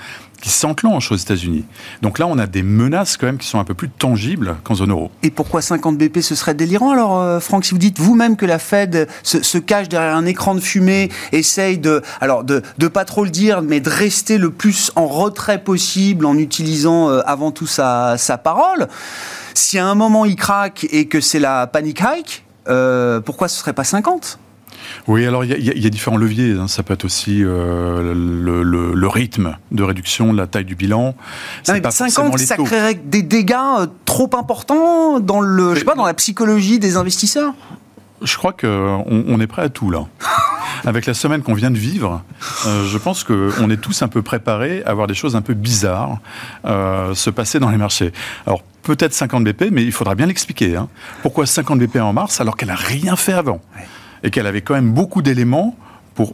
qui s'enclenche aux États-Unis. Donc là, on a des menaces quand même qui sont un peu plus tangibles qu'en zone euro. Et pourquoi 50 BP ce serait délirant alors, euh, Franck, si vous dites vous-même que la Fed se, cache derrière un écran de fumée, essaye de, alors de, pas trop le dire, mais de rester le plus en retrait possible en utilisant euh, avant tout sa, sa parole. Si à un moment il craque et que c'est la panic hike, euh, pourquoi ce serait pas 50 Oui, alors il y, a- y y différents leviers. hein. Ça peut être aussi euh, le, le- le rythme de réduction la taille du bilan. Non, pas forcément 50, les ça créerait des dégâts euh, trop importants dans le, je sais pas, dans la psychologie des investisseurs? Je crois qu'on on est prêt à tout là. Avec la semaine qu'on vient de vivre, euh, je pense qu'on est tous un peu préparés à voir des choses un peu bizarres euh, se passer dans les marchés. Alors peut-être 50 BP, mais il faudra bien l'expliquer. hein. Pourquoi 50 BP en mars alors qu'elle n'a rien fait avant? Et qu'elle avait quand même beaucoup d'éléments pour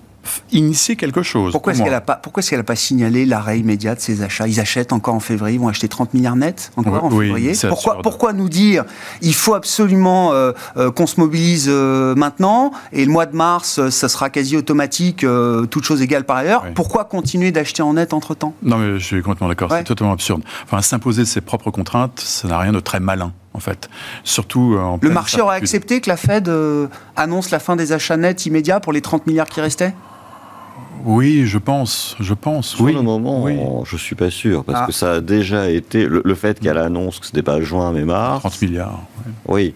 initier quelque chose. Pourquoi est-ce qu'elle n'a pas, pourquoi est-ce qu'elle a pas signalé l'arrêt immédiat de ses achats? Ils achètent encore en février, ils vont acheter 30 milliards net encore en février. Pourquoi, pourquoi nous dire il faut absolument euh, euh, qu'on se mobilise euh, maintenant et le mois de mars, ça sera quasi automatique, euh, toute chose égale par ailleurs. Oui. Pourquoi continuer d'acheter en net entre temps Non, mais je suis complètement d'accord. Ouais. C'est totalement absurde. Enfin, s'imposer ses propres contraintes, ça n'a rien de très malin, en fait. Surtout euh, en Le marché aurait incertitude. accepté que la Fed euh, annonce la fin des achats nets immédiats pour les 30 milliards qui restaient? Oui, je pense. Je pense. Sur oui. le moment, oui. je suis pas sûr, parce Ah. que ça a déjà été. Le, le fait qu'elle annonce que c'était pas juin mais mars, 30 milliards. oui,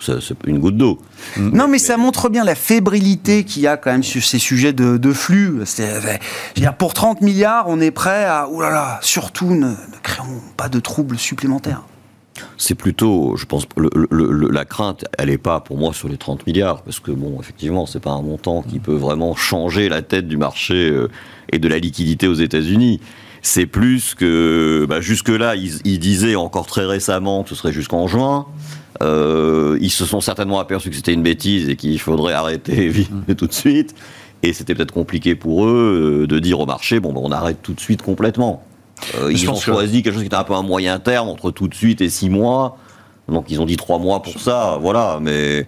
ça- c'est une goutte d'eau. Non, mais, ça montre bien la fébrilité qu'il y a quand même sur ces sujets de, de flux. C'est- je veux dire, pour 30 milliards, on est prêt à. Ouh là là, surtout ne, ne créons pas de troubles supplémentaires. C'est plutôt, je pense, la crainte, elle n'est pas pour moi sur les 30 milliards, parce que bon, effectivement, c'est pas un montant qui peut vraiment changer la tête du marché euh, et de la liquidité aux États-Unis. C'est plus que, bah, jusque-là, ils, disaient encore très récemment que ce serait jusqu'en juin. Euh, ils se sont certainement aperçus que c'était une bêtise et qu'il faudrait arrêter tout de suite. Et c'était peut-être compliqué pour eux euh, de dire au marché, bon, bah, on arrête tout de suite complètement. Euh, ils ont que- choisi quelque chose qui était un peu un moyen terme entre tout de suite et six mois. Donc ils ont dit trois mois pour ça, voilà. Mais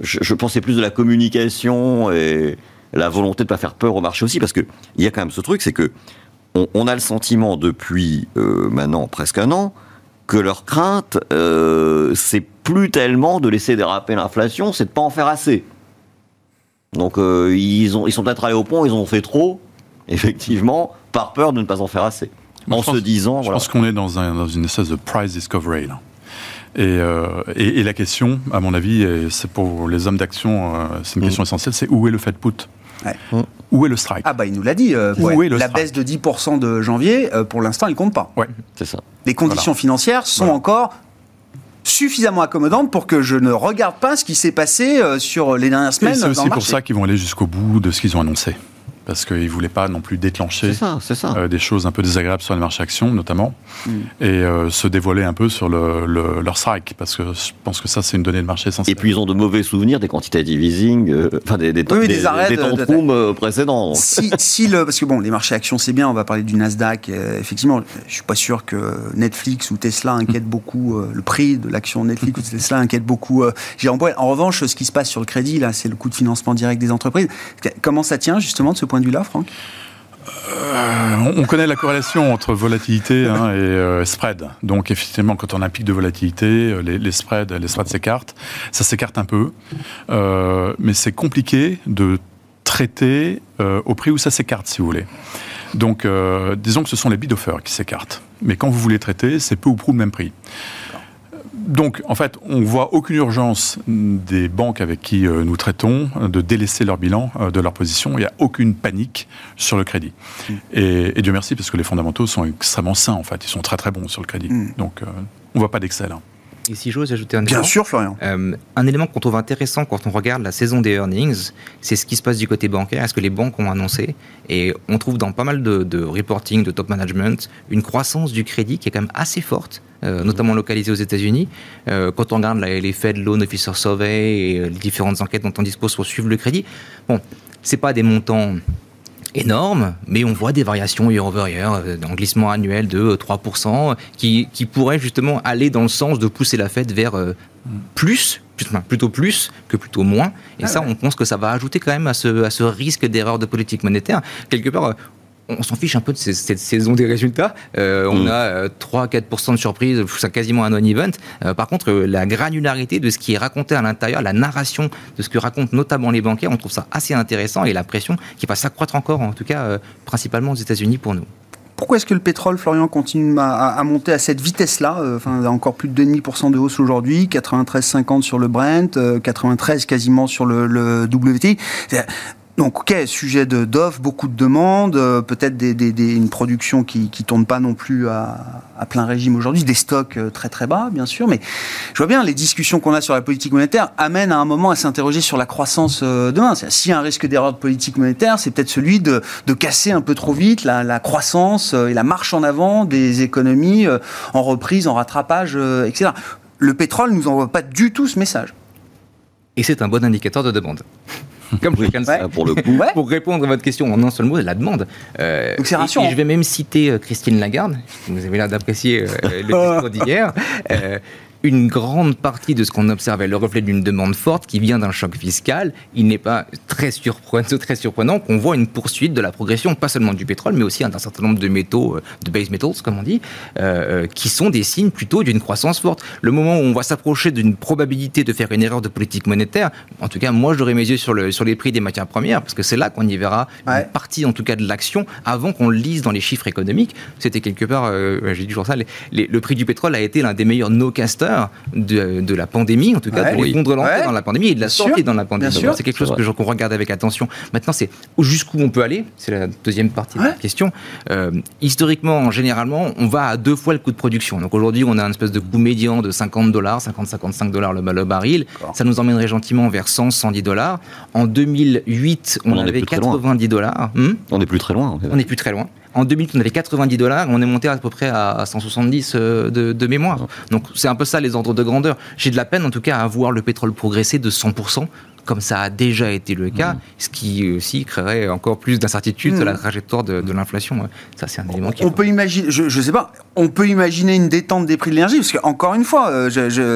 je, je pensais plus de la communication et la volonté de pas faire peur au marché aussi, parce que il y a quand même ce truc, c'est que on, on a le sentiment depuis euh, maintenant presque un an que leur crainte, euh, c'est plus tellement de laisser déraper l'inflation, c'est de pas en faire assez. Donc euh, ils, ont, ils sont peut-être allés au pont, ils ont fait trop, effectivement, par peur de ne pas en faire assez. Moi, en je se pense- disant, Je voilà. pense qu'on est dans, un- dans une espèce de price discovery. Là. Et, euh, et, et la question, à mon avis, et c'est pour les hommes d'action, euh, c'est une Mm. question essentielle, c'est où est le Fed put? Ouais. Où est le strike? Ah bah il nous l'a dit, euh, Où ouais. est le la strike? baisse de 10% de janvier, euh, pour l'instant, il compte pas. Ouais. c'est ça. Les conditions financières sont Voilà. encore suffisamment accommodantes pour que je ne regarde pas ce qui s'est passé euh, sur les dernières semaines c'est dans aussi le pour ça qu'ils vont aller jusqu'au bout de ce qu'ils ont annoncé. Parce qu'ils ne voulaient pas non plus déclencher ça, ça. euh, des choses un peu désagréables sur les marchés actions, notamment, Mm. et euh, se dévoiler un peu sur le, le- leur strike, parce que je pense que ça, c'est une donnée de marché essentielle. Et puis ils ont de mauvais souvenirs des quantitative easing, euh, enfin des, des, Oui, oui, des arrêts de- de- tantrums, euh, précédents. si, si le, parce que bon, les marchés actions, c'est bien, on va parler du Nasdaq. euh, effectivement, je suis pas sûr que Netflix ou Tesla inquiètent beaucoup euh, le prix de l'action Netflix ou Tesla inquiète beaucoup euh, Jérôme. En revanche, ce qui se passe sur le crédit, là, c'est le coût de financement direct des entreprises. Comment ça tient justement de ce point de vue-là, Franck Euh, on, on connaît la corrélation entre volatilité hein, et euh, spread. Donc effectivement, quand on a un pic de volatilité, euh, les, spreads, les spreads s'écartent. Ça s'écarte un peu, mais c'est compliqué de traiter au prix où ça s'écarte, si vous voulez. Donc, disons que ce sont les bid offers qui s'écartent. Mais quand vous voulez traiter, c'est peu ou prou le même prix. Donc, en fait, on voit aucune urgence des banques avec qui euh, nous traitons euh, de délaisser leur bilan euh, de leur position. Il n'y a aucune panique sur le crédit. Et, et Dieu merci, parce que les fondamentaux sont extrêmement sains, en fait. Ils sont très très bons sur le crédit. Mm. Donc, euh, on ne voit pas d'Excel. hein. Et si j'ose ajouter un Bien élément, sûr, Florian. Euh, un élément qu'on trouve intéressant quand on regarde la saison des earnings, c'est ce qui se passe du côté bancaire, est-ce que les banques ont annoncé Et on trouve dans pas mal de, de reporting, de top management, une croissance du crédit qui est quand même assez forte, euh, notamment localisée aux États-Unis. Euh, quand on regarde la- les Fed Loan Officer Survey et euh, les différentes enquêtes dont on dispose pour suivre le crédit, bon, c'est pas des montants énorme, mais on voit des variations year over year, euh, un glissement annuel de euh, 3%, qui, qui pourrait justement aller dans le sens de pousser la Fed vers euh, plus, plutôt plus que plutôt moins. Et Ah ça, ouais. on pense que ça va ajouter quand même à ce, à ce risque d'erreur de politique monétaire. Quelque part, on s'en fiche un peu de ces- cette saison des résultats. Euh, on Mm. a 3-4% de surprise, c'est quasiment un non-event. Euh, par contre, euh, la granularité de ce qui est raconté à l'intérieur, la narration de ce que racontent notamment les banquiers, on trouve ça assez intéressant et la pression qui va s'accroître encore, en tout cas euh, principalement aux États-Unis pour nous. Pourquoi est-ce que le pétrole, Florian, continue à, à- à monter à cette vitesse-là Euh, Enfin, encore plus de 2,5% de hausse aujourd'hui, 93,50 sur le Brent, euh, 93 quasiment sur le, le WTI. Donc, ok, sujet d'offres, beaucoup de demandes, euh, peut-être des, des- des- une production qui qui tourne pas non plus à, à plein régime aujourd'hui, des stocks euh, très très bas, bien sûr. Mais je vois bien les discussions qu'on a sur la politique monétaire amènent à un moment à s'interroger sur la croissance euh, demain. S'il y a un risque d'erreur de politique monétaire, c'est peut-être celui de, de casser un peu trop vite la, la croissance euh, et la marche en avant des économies en reprise, en rattrapage, etc. Le pétrole nous envoie pas du tout ce message. Et c'est un bon indicateur de demande. Comme sait. Ça, pour le coup. Ouais. Pour répondre à votre question en un seul mot, la demande. Euh, Donc c'est rassurant. Et, je vais même citer euh, Christine Lagarde, vous avez l'air d'apprécier euh, le discours d'hier. Une grande partie de ce qu'on observe est le reflet d'une demande forte qui vient d'un choc fiscal. Il n'est pas très surprenant, très surprenant qu'on voit une poursuite de la progression, pas seulement du pétrole, mais aussi d'un certain nombre de métaux, euh, de base metals, comme on dit, euh, euh, qui sont des signes plutôt d'une croissance forte. Le moment où on va s'approcher d'une probabilité de faire une erreur de politique monétaire, en tout cas, moi, j'aurai mes yeux sur, le, sur les prix des matières premières, parce que c'est là qu'on y verra Ouais. une partie, en tout cas, de l'action, avant qu'on le lise dans les chiffres économiques. C'était quelque part, euh, j'ai dit toujours ça, les- les- le prix du pétrole a été l'un des meilleurs no-casters de, de la pandémie, en tout cas, Ouais. de l'effondrement Ouais. dans la pandémie et de la Bien sortie sûr. dans la pandémie. C'est quelque chose qu'on regarde avec attention. Maintenant, c'est jusqu'où on peut aller? C'est la deuxième partie de la question. Euh, historiquement, généralement, on va à deux fois le coût de production. Donc aujourd'hui, on a un espèce de coût médian de 50 dollars, 50-55 dollars le, le baril. Ça nous emmènerait gentiment vers 100, 110 dollars. En 2008, on, On avait plus très loin. 90 dollars. Hmm? On n'est plus très loin. en fait. on n'est plus très loin. En 2000, on avait 90 dollars, on est monté à peu près à 170 euh, de, de mémoire. Donc c'est un peu ça les ordres de grandeur. J'ai de la peine en tout cas à voir le pétrole progresser de 100%, comme ça a déjà été le cas, ce qui aussi créerait encore plus d'incertitude Mmh. sur la trajectoire de, de l'inflation. Ça c'est un élément qui On peut imaginer, je, je sais pas, on peut imaginer une détente des prix de l'énergie, parce qu'encore une fois, euh,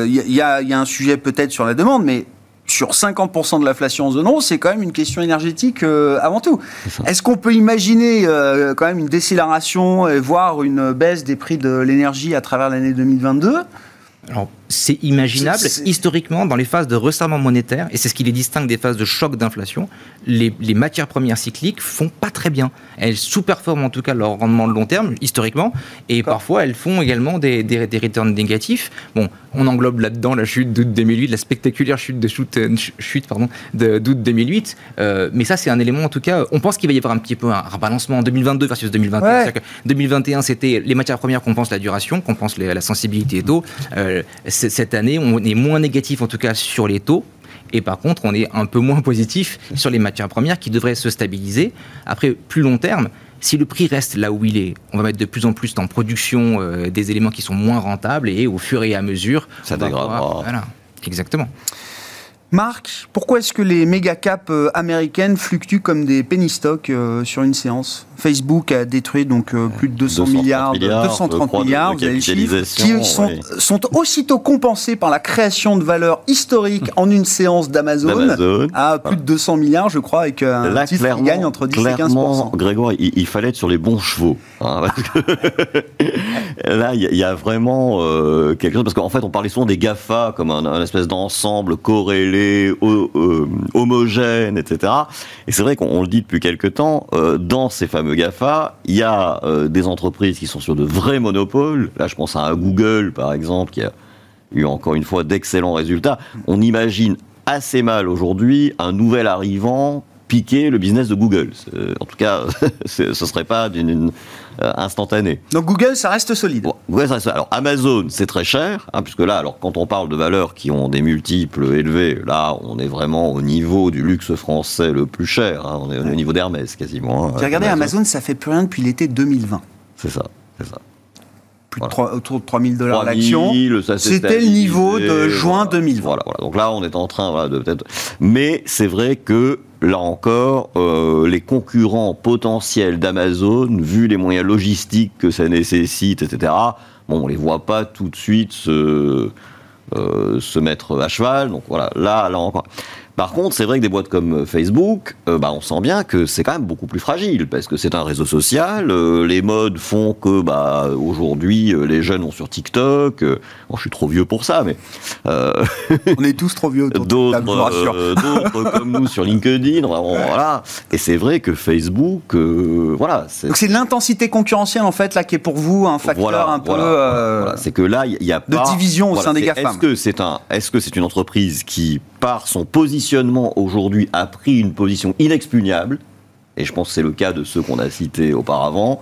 y, il y a un sujet peut-être sur la demande, mais sur 50% de l'inflation en zone euro, c'est quand même une question énergétique euh, avant tout. Est-ce qu'on peut imaginer euh, quand même une décélération et voire une baisse des prix de l'énergie à travers l'année 2022 alors, c'est imaginable. Historiquement, dans les phases de resserrement monétaire, et c'est ce qui les distingue des phases de choc d'inflation, les, matières premières cycliques font pas très bien. Elles sous-performent en tout cas leur rendement de long terme, historiquement, et parfois elles font également des, des, des returns négatifs. Bon, on englobe là-dedans la chute d'août 2008, la spectaculaire chute de chute, euh, chute pardon, d'août 2008. Euh, mais ça, c'est un élément, en tout cas, on pense qu'il va y avoir un petit peu un rebalancement en 2022 versus 2021. 2021, c'était les matières premières qu'on pense la duration, qu'on pense la sensibilité taux. Euh, cette année, on est moins négatif en tout cas sur les taux. Et par contre, on est un peu moins positif sur les matières premières qui devraient se stabiliser. Après, plus long terme, si le prix reste là où il est, on va mettre de plus en plus en production euh, des éléments qui sont moins rentables et au fur et à mesure, ça dégradera. Voilà, exactement. Marc, pourquoi est-ce que les méga caps euh, américaines fluctuent comme des penny stocks euh, sur une séance? Facebook a détruit donc euh, plus de 200 milliards, 230 milliards, vous avez qui sont, sont, aussitôt compensés par la création de valeur historique en une séance d'Amazon à plus de 200 milliards, je crois, avec un Là, titre qui gagne entre 10 et 15 Grégoire, il, fallait être sur les bons chevaux. Hein, là, il y, a vraiment quelque chose parce qu'en fait, on parlait souvent des Gafa comme un, un espèce d'ensemble corrélé euh, homogène, etc. Et c'est vrai qu'on le dit depuis quelque temps, euh, dans ces fameux GAFA, il y a euh, des entreprises qui sont sur de vrais monopoles. Là, je pense à Google, par exemple, qui a eu encore une fois d'excellents résultats. On imagine assez mal aujourd'hui un nouvel arrivant piquer le business de Google. En tout cas, ce ne serait pas d'une euh, instantané. Donc Google, ça reste solide. Alors Amazon, c'est très cher, hein, puisque là, alors quand on parle de valeurs qui ont des multiples élevés, là, on est vraiment au niveau du luxe français le plus cher. Hein. on est au niveau d'Hermès quasiment. Hein, regardez, Amazon. ça fait plus rien depuis l'été 2020. C'est ça, c'est ça plus de 3, autour de 3000 dollars l'action. C'était le niveau de juin 2020. Voilà, voilà, Donc là, on est en train voilà, de peut-être. Mais c'est vrai que là encore, euh, les concurrents potentiels d'Amazon, vu les moyens logistiques que ça nécessite, etc., bon, on les voit pas tout de suite se, euh, se mettre à cheval. Donc voilà, là, là encore. Par contre, c'est vrai que des boîtes comme Facebook, euh, bah, on sent bien que c'est quand même beaucoup plus fragile parce que c'est un réseau social. Euh, les modes font que bah, aujourd'hui, euh, les jeunes vont sur TikTok. bon, je suis trop vieux pour ça, mais on est tous trop vieux. D'autres, d'autres comme nous sur LinkedIn, voilà. Et c'est vrai que Facebook, voilà. C'est... Donc c'est l'intensité concurrentielle en fait là qui est pour vous un facteur un peu. C'est que là, il y, a pas de division au sein des GAFAM. Est-ce que c'est un, est-ce que c'est une entreprise qui par son positionnement aujourd'hui, a pris une position inexpugnable, et je pense que c'est le cas de ceux qu'on a cités auparavant,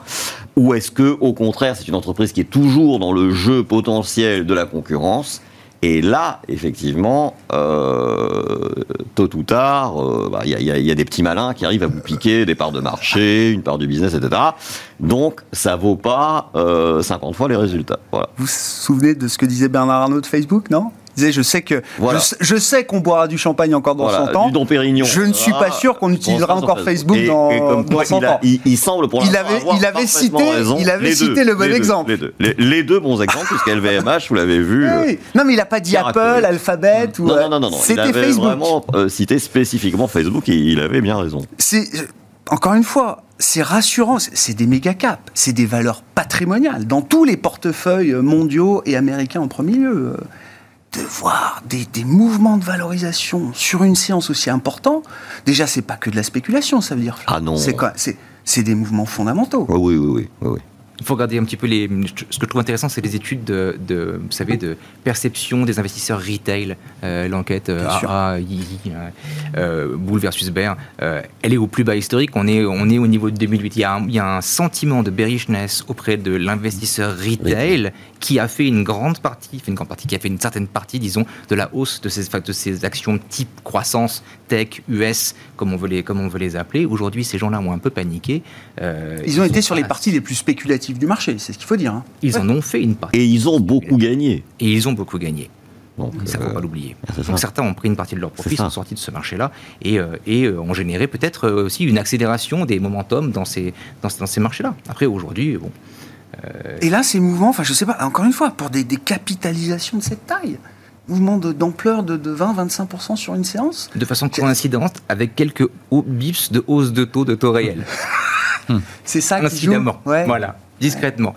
ou est-ce que, au contraire, c'est une entreprise qui est toujours dans le jeu potentiel de la concurrence et là, effectivement, euh, tôt ou tard, euh, bah, il y, a des petits malins qui arrivent à vous piquer des parts de marché, une part du business, etc. Donc, ça vaut pas 50 euh, fois les résultats. Vous vous souvenez de ce que disait Bernard Arnault de Facebook, non? Je sais que je, sais qu'on boira du champagne encore dans son 100 ans. Du Pérignon. Je ne suis pas sûr qu'on utilisera encore Facebook dans, dans 100 ans. Il, semble pour il avait, il avait cité, il avait cité le bon exemple. Les deux, bons exemples, puisque LVMH, vous l'avez vu. Euh, non, mais il n'a pas dit Apple, Alphabet ou. Non, non, non, non. C'était Facebook. vraiment euh, cité spécifiquement Facebook et il avait bien raison. C'est encore une fois, c'est rassurant, c'est des méga caps, c'est des valeurs patrimoniales dans tous les portefeuilles mondiaux et américains en premier lieu de voir des, mouvements de valorisation sur une séance aussi importante, déjà, c'est pas que de la spéculation, ça veut dire. Ah non. C'est des mouvements fondamentaux. Oui, oui, oui. oui, oui. Il faut regarder un petit peu les. Ce que je trouve intéressant, c'est les études de, vous savez, de perception des investisseurs retail. Euh, l'enquête euh, AA, euh, Bull versus Bear, elle est au plus bas historique. On est, on est au niveau de 2008. Il y, a un, il y a un sentiment de bearishness auprès de l'investisseur retail qui a fait une grande partie, une grande partie, qui a fait une certaine partie, disons, de la hausse de ces, de ces actions type croissance, tech, US, comme on veut les, comme on veut les appeler. Aujourd'hui, ces gens-là ont un peu paniqué. ils ont été sur les parties les plus spéculatives du marché, c'est ce qu'il faut dire. Hein. Ils en ont fait une partie. Et ils ont beaucoup gagné. Et ils ont beaucoup gagné. Donc, ça ne faut euh, pas l'oublier. Donc certains ont pris une partie de leurs profits, sont sortis de ce marché-là et, euh, et euh, ont généré peut-être aussi une accélération des momentum dans ces, dans, dans ces marchés-là. Après, aujourd'hui, bon. Et là, ces mouvements, enfin, je sais pas, encore une fois, pour des, des capitalisations de cette taille, mouvement d'ampleur de, de 20-25% sur une séance De façon coïncidente, avec quelques bips de hausse de taux de taux réel. C'est ça qui joue ouais. Voilà discrètement.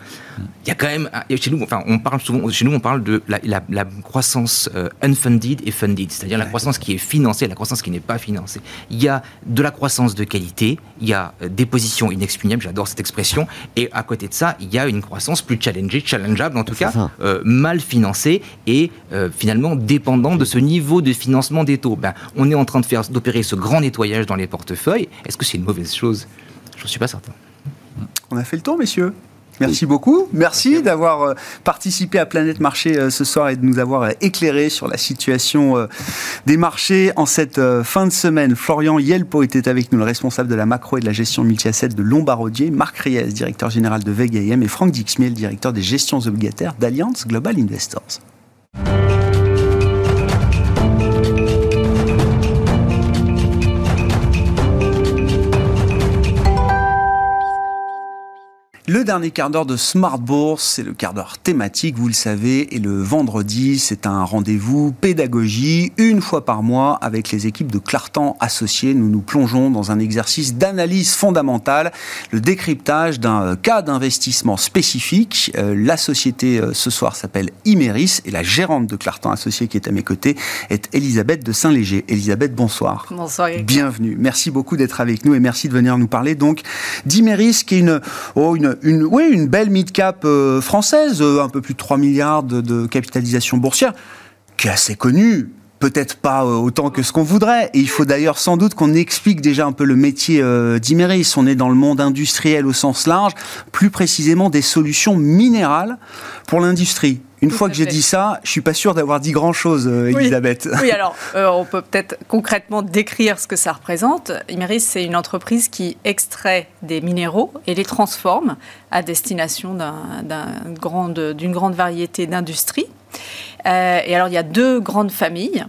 Il y a quand même, chez nous, enfin, on parle souvent, chez nous, on parle de la, la, croissance euh, unfunded et funded, c'est-à-dire la croissance qui est financée et la croissance qui n'est pas financée. Il y a de la croissance de qualité, il y a euh, des positions inexpugnables, j'adore cette expression, et à côté de ça, il y a une croissance plus challengée, challengeable en tout cas, euh, mal financée et finalement dépendant de ce niveau de financement des taux. Ben, on est en train de faire d'opérer ce grand nettoyage dans les portefeuilles. Est-ce que c'est une mauvaise chose? Je ne suis pas certain. On a fait le tour, messieurs. Merci beaucoup. Merci d'avoir euh, participé à Planète Marché euh, ce soir et de nous avoir euh, éclairé sur la situation des marchés en cette fin de semaine. Florian Yelpo était avec nous, le responsable de la macro et de la gestion multi-asset de Lombardier, Marc Ries, directeur général de VGIM et Franck Dixmiel, directeur des gestions obligataires d'Alliance Global Investors. Le dernier quart d'heure de Smart Bourse, c'est le quart d'heure thématique, vous le savez, et le vendredi, c'est un rendez-vous pédagogie, une fois par mois, avec les équipes de Clartan Associés. Nous nous plongeons dans un exercice d'analyse fondamentale, le décryptage d'un euh, cas d'investissement spécifique. Euh, la société euh, ce soir s'appelle Imeris, et la gérante de Clartan Associés qui est à mes côtés est Elisabeth de Saint-Léger. Elisabeth, bonsoir. Bonsoir. Bienvenue. Merci beaucoup d'être avec nous et merci de venir nous parler donc d'Imeris, qui est une, oh, une, une, oui, une belle mid-cap euh, française, euh, un peu plus de 3 milliards de, capitalisation boursière, qui est assez connue, peut-être pas euh, autant que ce qu'on voudrait. Et il faut d'ailleurs sans doute qu'on explique déjà un peu le métier d'Imeris. On est dans le monde industriel au sens large, plus précisément des solutions minérales pour l'industrie. Une fois que j'ai dit ça, je suis pas sûr d'avoir dit grand-chose, euh, Elisabeth. Oui, alors euh, on peut peut-être concrètement décrire ce que ça représente. Imeris, c'est une entreprise qui extrait des minéraux et les transforme à destination d'une grande, grande variété d'industries. Euh, et alors, il y a deux grandes familles.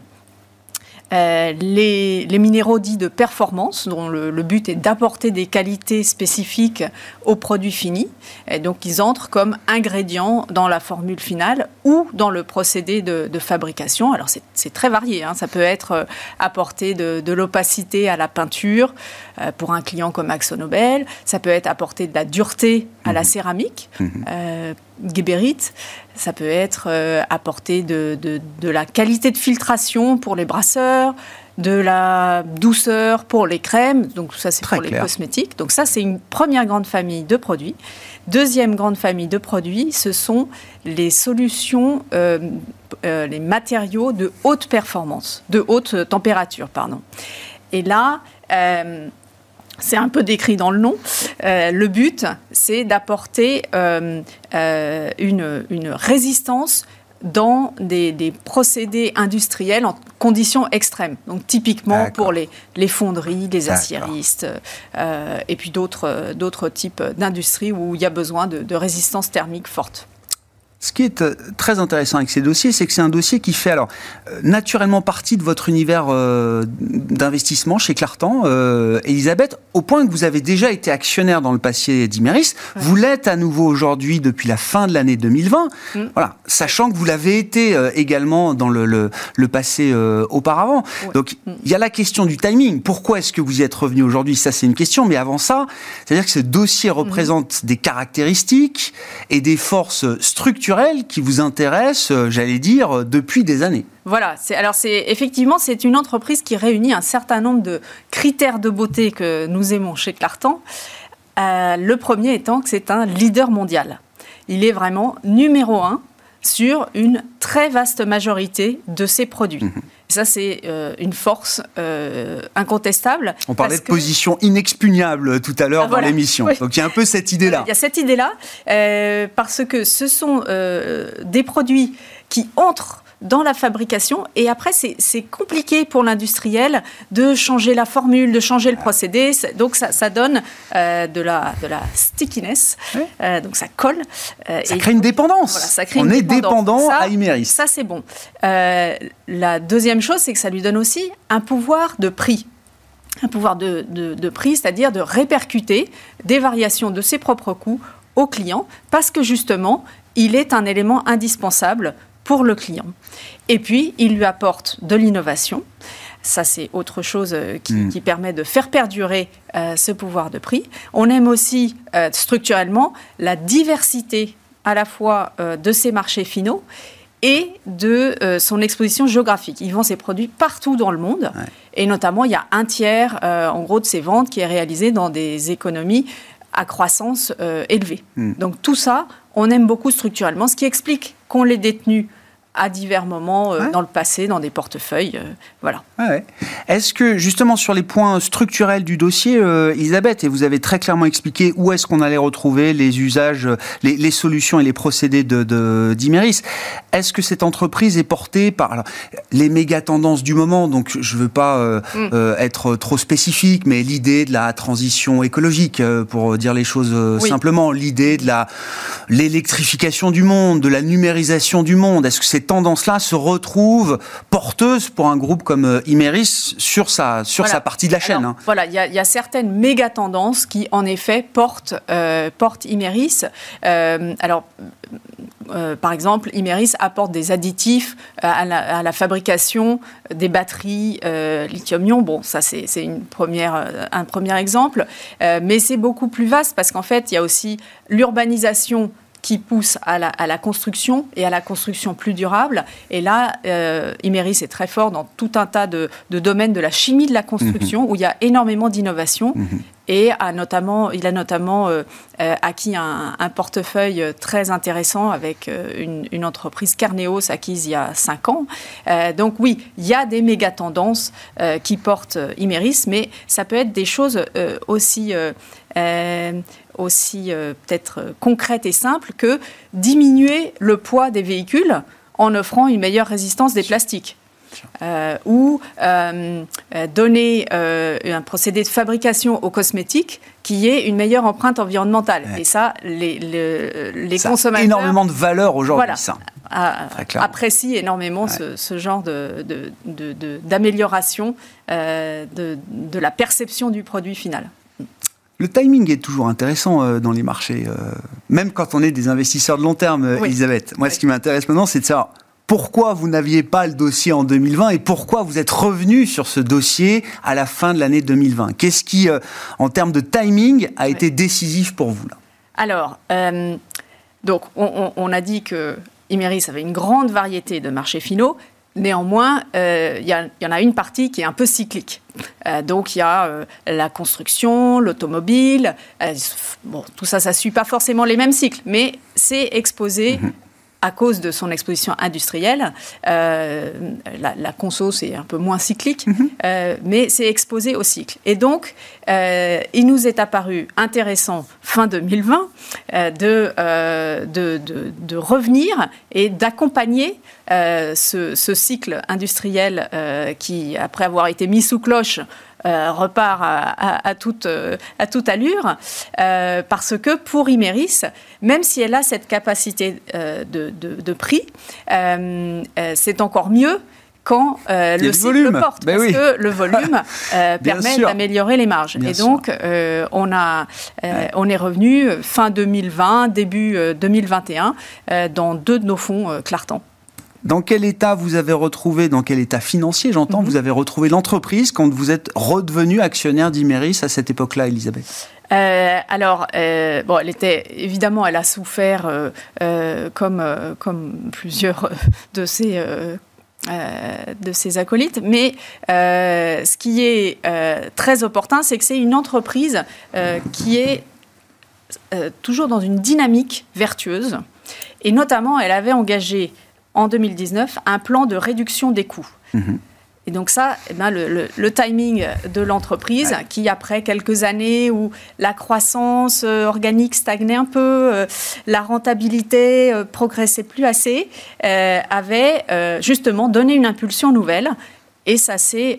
Euh, les, minéraux dits de performance, dont le, but est d'apporter des qualités spécifiques aux produits finis. Et donc, ils entrent comme ingrédients dans la formule finale ou dans le procédé de, fabrication. Alors, c'est très varié. Hein. Ça peut être euh, apporter de, l'opacité à la peinture euh, pour un client comme AxoNobel. Ça peut être apporter de la dureté à la mmh. céramique. Mmh. Guébérite. Ça peut être euh, apporter de, la qualité de filtration pour les brasseurs, de la douceur pour les crèmes, donc ça c'est pour les cosmétiques. Donc ça c'est une première grande famille de produits. Deuxième grande famille de produits, ce sont les solutions, euh, euh, les matériaux de haute performance, de haute température, pardon. Et là, c'est un peu décrit dans le nom. Euh, le but, c'est d'apporter euh, euh, une, résistance dans des, procédés industriels en conditions extrêmes. Donc typiquement pour les, fonderies, les aciéristes, et puis d'autres types d'industries où il y a besoin de résistance thermique forte. Ce qui est euh, très intéressant avec ces dossiers, c'est que c'est un dossier qui fait alors euh, naturellement partie de votre univers euh, d'investissement chez Clartan, Elisabeth, au point que vous avez déjà été actionnaire dans le passé d'Imeris. Vous l'êtes à nouveau aujourd'hui depuis la fin de l'année 2020. Mm. Voilà, sachant que vous l'avez été également dans le, le, passé auparavant. Donc mm. il y a la question du timing. Pourquoi est-ce que vous y êtes revenu aujourd'hui? Ça c'est une question. Mais avant ça, c'est-à-dire que ce dossier mm. représente des caractéristiques et des forces structurelles qui vous intéresse, euh, j'allais dire, euh, depuis des années. Voilà. Alors c'est effectivement c'est une entreprise qui réunit un certain nombre de critères de beauté que nous aimons chez Clartan. Euh, le premier étant que c'est un leader mondial. Il est vraiment numéro un sur une très vaste majorité de ses produits. Mhm. Ça, c'est euh, une force euh, incontestable. On parlait de position inexpugnable tout à l'heure ah, dans l'émission. Donc il y a un peu cette idée-là. Il y a cette idée-là, euh, parce que ce sont des produits qui entrent dans la fabrication. Et après, c'est compliqué pour l'industriel de changer la formule, de changer le procédé. Donc, ça, donne euh, de, la, de la stickiness. Euh, donc, ça colle. Euh, ça crée une dépendance. ça crée On est dépendant à Imeris. Ça, c'est bon. la deuxième chose, c'est que ça lui donne aussi un pouvoir de prix un pouvoir de, de, de prix, c'est-à-dire de répercuter des variations de ses propres coûts aux clients, parce que justement, il est un élément indispensable pour le client. Et puis, il lui apporte de l'innovation. Ça, c'est autre chose euh, mm. qui, permet de faire perdurer euh, ce pouvoir de prix. On aime aussi euh, structurellement la diversité à la fois de ses marchés finaux et de son exposition géographique. Il vend ses produits partout dans le monde. Et notamment, il y a un tiers, en gros, de ses ventes qui est réalisé dans des économies à croissance élevée. Mm. Donc tout ça, on aime beaucoup structurellement, ce qui explique qu'on l'ait détenu à divers moments euh, dans le passé, dans des portefeuilles. Euh, voilà. Est-ce que, justement, sur les points structurels du dossier, euh, Elisabeth, et vous avez très clairement expliqué où est-ce qu'on allait retrouver les usages, les, solutions et les procédés de d'Imeris, est-ce que cette entreprise est portée par les méga tendances du moment Donc, je ne veux pas mm. être trop spécifique, mais l'idée de la transition écologique, pour dire les choses simplement, l'idée de la l'électrification du monde, de la numérisation du monde, est-ce que c'est tendances-là se retrouvent porteuses pour un groupe comme euh, Imeris sur sa, sur sa partie de la chaîne. Hein. Voilà, il y, a certaines méga tendances qui, en effet, portent, euh, portent Imeris. Euh, alors, par exemple, Imeris apporte des additifs à la, fabrication des batteries lithium-ion. Bon, ça c'est première, un premier exemple, mais c'est beaucoup plus vaste parce qu'en fait, il y a aussi l'urbanisation qui pousse à la, construction et à la construction plus durable. Et là, euh, Imeris est très fort dans tout un tas de, domaines de la chimie de la construction mhm. où il y a énormément d'innovation. Mhm. Et a notamment, il a notamment euh, euh, acquis un, portefeuille très intéressant avec euh, une, entreprise Carneos acquise il y a cinq ans. donc oui, il y a des méga tendances qui portent Imeris, mais ça peut être des choses aussi aussi peut-être concrètes et simples que diminuer le poids des véhicules en offrant une meilleure résistance des plastiques. Euh, ou euh, euh, donner un procédé de fabrication aux cosmétiques qui ait une meilleure empreinte environnementale. Et ça, les, les, ça consommateurs... énormément de valeur aujourd'hui, voilà, ça. apprécient énormément ce, genre d'amélioration de, de, de, la perception du produit final. Le timing est toujours intéressant dans les marchés, même quand on est des investisseurs de long terme, Elisabeth. Moi, ce qui m'intéresse maintenant, c'est de savoir pourquoi vous n'aviez pas le dossier en 2020 et pourquoi vous êtes revenu sur ce dossier à la fin de l'année 2020 Qu'est-ce qui, euh, en termes de timing, a été décisif pour vous là? Alors, euh, donc, on, a dit que Imeris avait une grande variété de marchés finaux. Néanmoins, euh, il y, en a une partie qui est un peu cyclique. donc il y a la construction, l'automobile. bon, tout ça, ça ne suit pas forcément les mêmes cycles, mais c'est exposé mhm à cause de son exposition industrielle. Euh, la, conso, c'est un peu moins cyclique, mhm. euh, mais c'est exposé au cycle. Et donc, euh, il nous est apparu intéressant, fin 2020, de, de, de, revenir et d'accompagner ce, ce, cycle industriel qui, après avoir été mis sous cloche, repart à, toute, euh, à toute allure, euh, parce que pour Imeris, même si elle a cette capacité de, de, prix, c'est encore mieux quand le cycle porte, ben parce que le volume permet d'améliorer les marges. et donc, on, a, on est revenu fin 2020, début 2021, dans deux de nos fonds Clartan. Dans quel état vous avez retrouvé, dans quel état financier, j'entends, mhm. vous avez retrouvé l'entreprise quand vous êtes redevenu actionnaire d'Imeris à cette époque-là, Elisabeth? Euh, alors, euh, bon, elle était évidemment, elle a souffert euh, comme, comme plusieurs de ses de ses acolytes. Mais ce qui est très opportun, c'est que c'est une entreprise qui est toujours dans une dynamique vertueuse. Et notamment, elle avait engagé en 2019 un plan de réduction des coûts. Mhm. Et donc ça, eh ben, le, timing de l'entreprise, qui après quelques années où la croissance euh, organique stagnait un peu, euh, la rentabilité euh, progressait plus assez, avait justement donné une impulsion nouvelle. Et ça s'est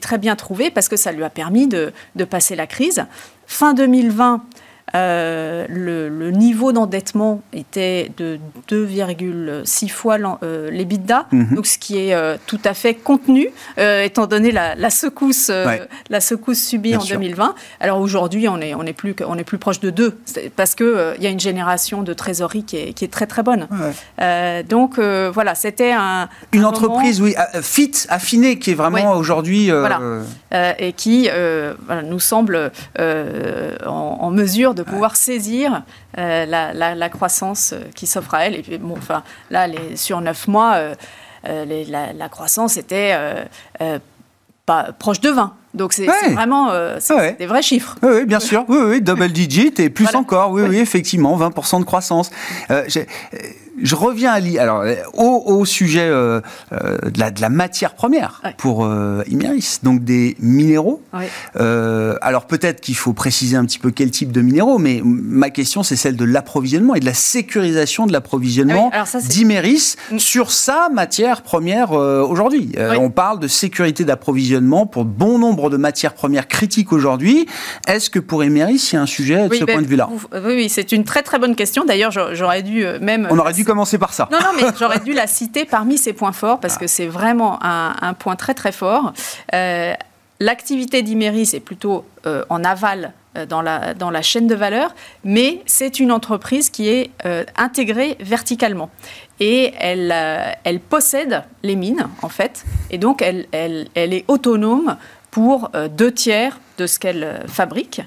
très bien trouvé parce que ça lui a permis de, de passer la crise. Fin 2020, euh, le, niveau d'endettement était de 2,6 fois euh, l'EBITDA, mhm. donc ce qui est euh, tout à fait contenu, étant donné la, secousse, la secousse subie en 2020. Alors aujourd'hui, on est, on, est plus, on est plus proche de 2, parce qu'il il y a une génération de trésorerie qui est, qui est très très bonne. donc voilà, c'était un... Une entreprise, oui, fit, affinée, qui est vraiment aujourd'hui... Voilà. et qui nous semble en, en mesure de pouvoir saisir euh, la, croissance euh, qui s'offre à elle. Et puis, bon, enfin, là, les, sur neuf mois, euh, la, croissance était pas proche de 20. Donc c'est vraiment des vrais chiffres. Oui, bien sûr. Oui, oui, double digit et plus encore. Oui, oui, effectivement, 20% de croissance je reviens à alors, au, sujet euh, euh, de, la, de, la, matière première pour euh, Imeris, donc des minéraux. alors peut-être qu'il faut préciser un petit peu quel type de minéraux, mais ma question c'est celle de l'approvisionnement et de la sécurisation de l'approvisionnement ah d'Imeris mm. sur sa matière première aujourd'hui. On parle de sécurité d'approvisionnement pour bon nombre de matières premières critiques aujourd'hui. Est-ce que pour Imeris, il y a un sujet de ce ben, point de vue-là? Oui, oui c'est une très très bonne question. D'ailleurs, j'aurais dû même... On aurait dû commencer par ça. Non, non, mais j'aurais dû la citer parmi ses points forts parce ah. que c'est vraiment un, point très très fort. Euh, l'activité d'Imeris est plutôt euh, en aval euh, dans la, dans la chaîne de valeur, mais c'est une entreprise qui est intégrée verticalement. Et elle, elle possède les mines, en fait, et donc elle, elle, elle est autonome pour deux tiers de ce qu'elle fabrique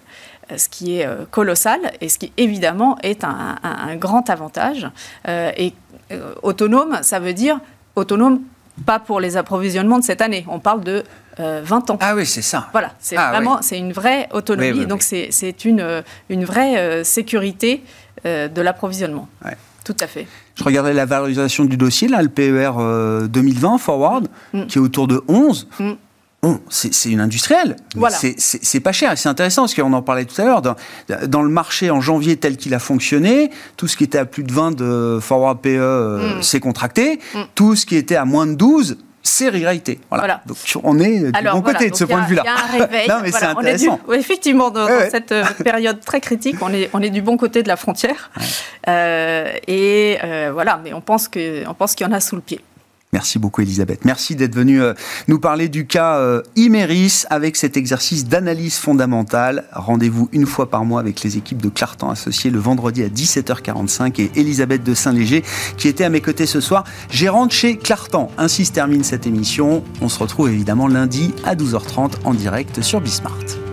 ce qui est euh, colossal et ce qui évidemment est un, grand avantage. Euh, et euh, autonome, ça veut dire autonome pas pour les approvisionnements de cette année. On parle de 20 ans. Ah oui, c'est ça. Voilà, c'est ah vraiment c'est une vraie autonomie. donc c'est une, une vraie sécurité de l'approvisionnement. Tout à fait. Je regardais la valorisation du dossier, là, le PER 2020 Forward, mm. qui est autour de 11. C'est une industrielle. Voilà. C'est pas cher. Et c'est intéressant parce qu'on en parlait tout à l'heure. Dans, dans, le marché en janvier tel qu'il a fonctionné, tout ce qui était à plus de 20 de forward PE euh, mm. s'est contracté. Mm. Tout ce qui était à moins de 12 c'est réalité. Voilà. Donc on est du bon côté de ce point de vue-là. Il y a un réveil. non, mais c'est intéressant. effectivement, dans, cette euh, période très critique, on est, on est du bon côté de la frontière. Euh, et voilà, mais on pense qu'il y en a sous le pied. Merci beaucoup Elisabeth. Merci d'être venue euh, nous parler du cas euh, Imeris avec cet exercice d'analyse fondamentale. Rendez-vous une fois par mois avec les équipes de Clartan associées le vendredi à 17h45 et Elisabeth de Saint-Léger qui était à mes côtés ce soir, gérante chez Clartan. Ainsi se termine cette émission. On se retrouve évidemment lundi à 12h30 en direct sur Bismart.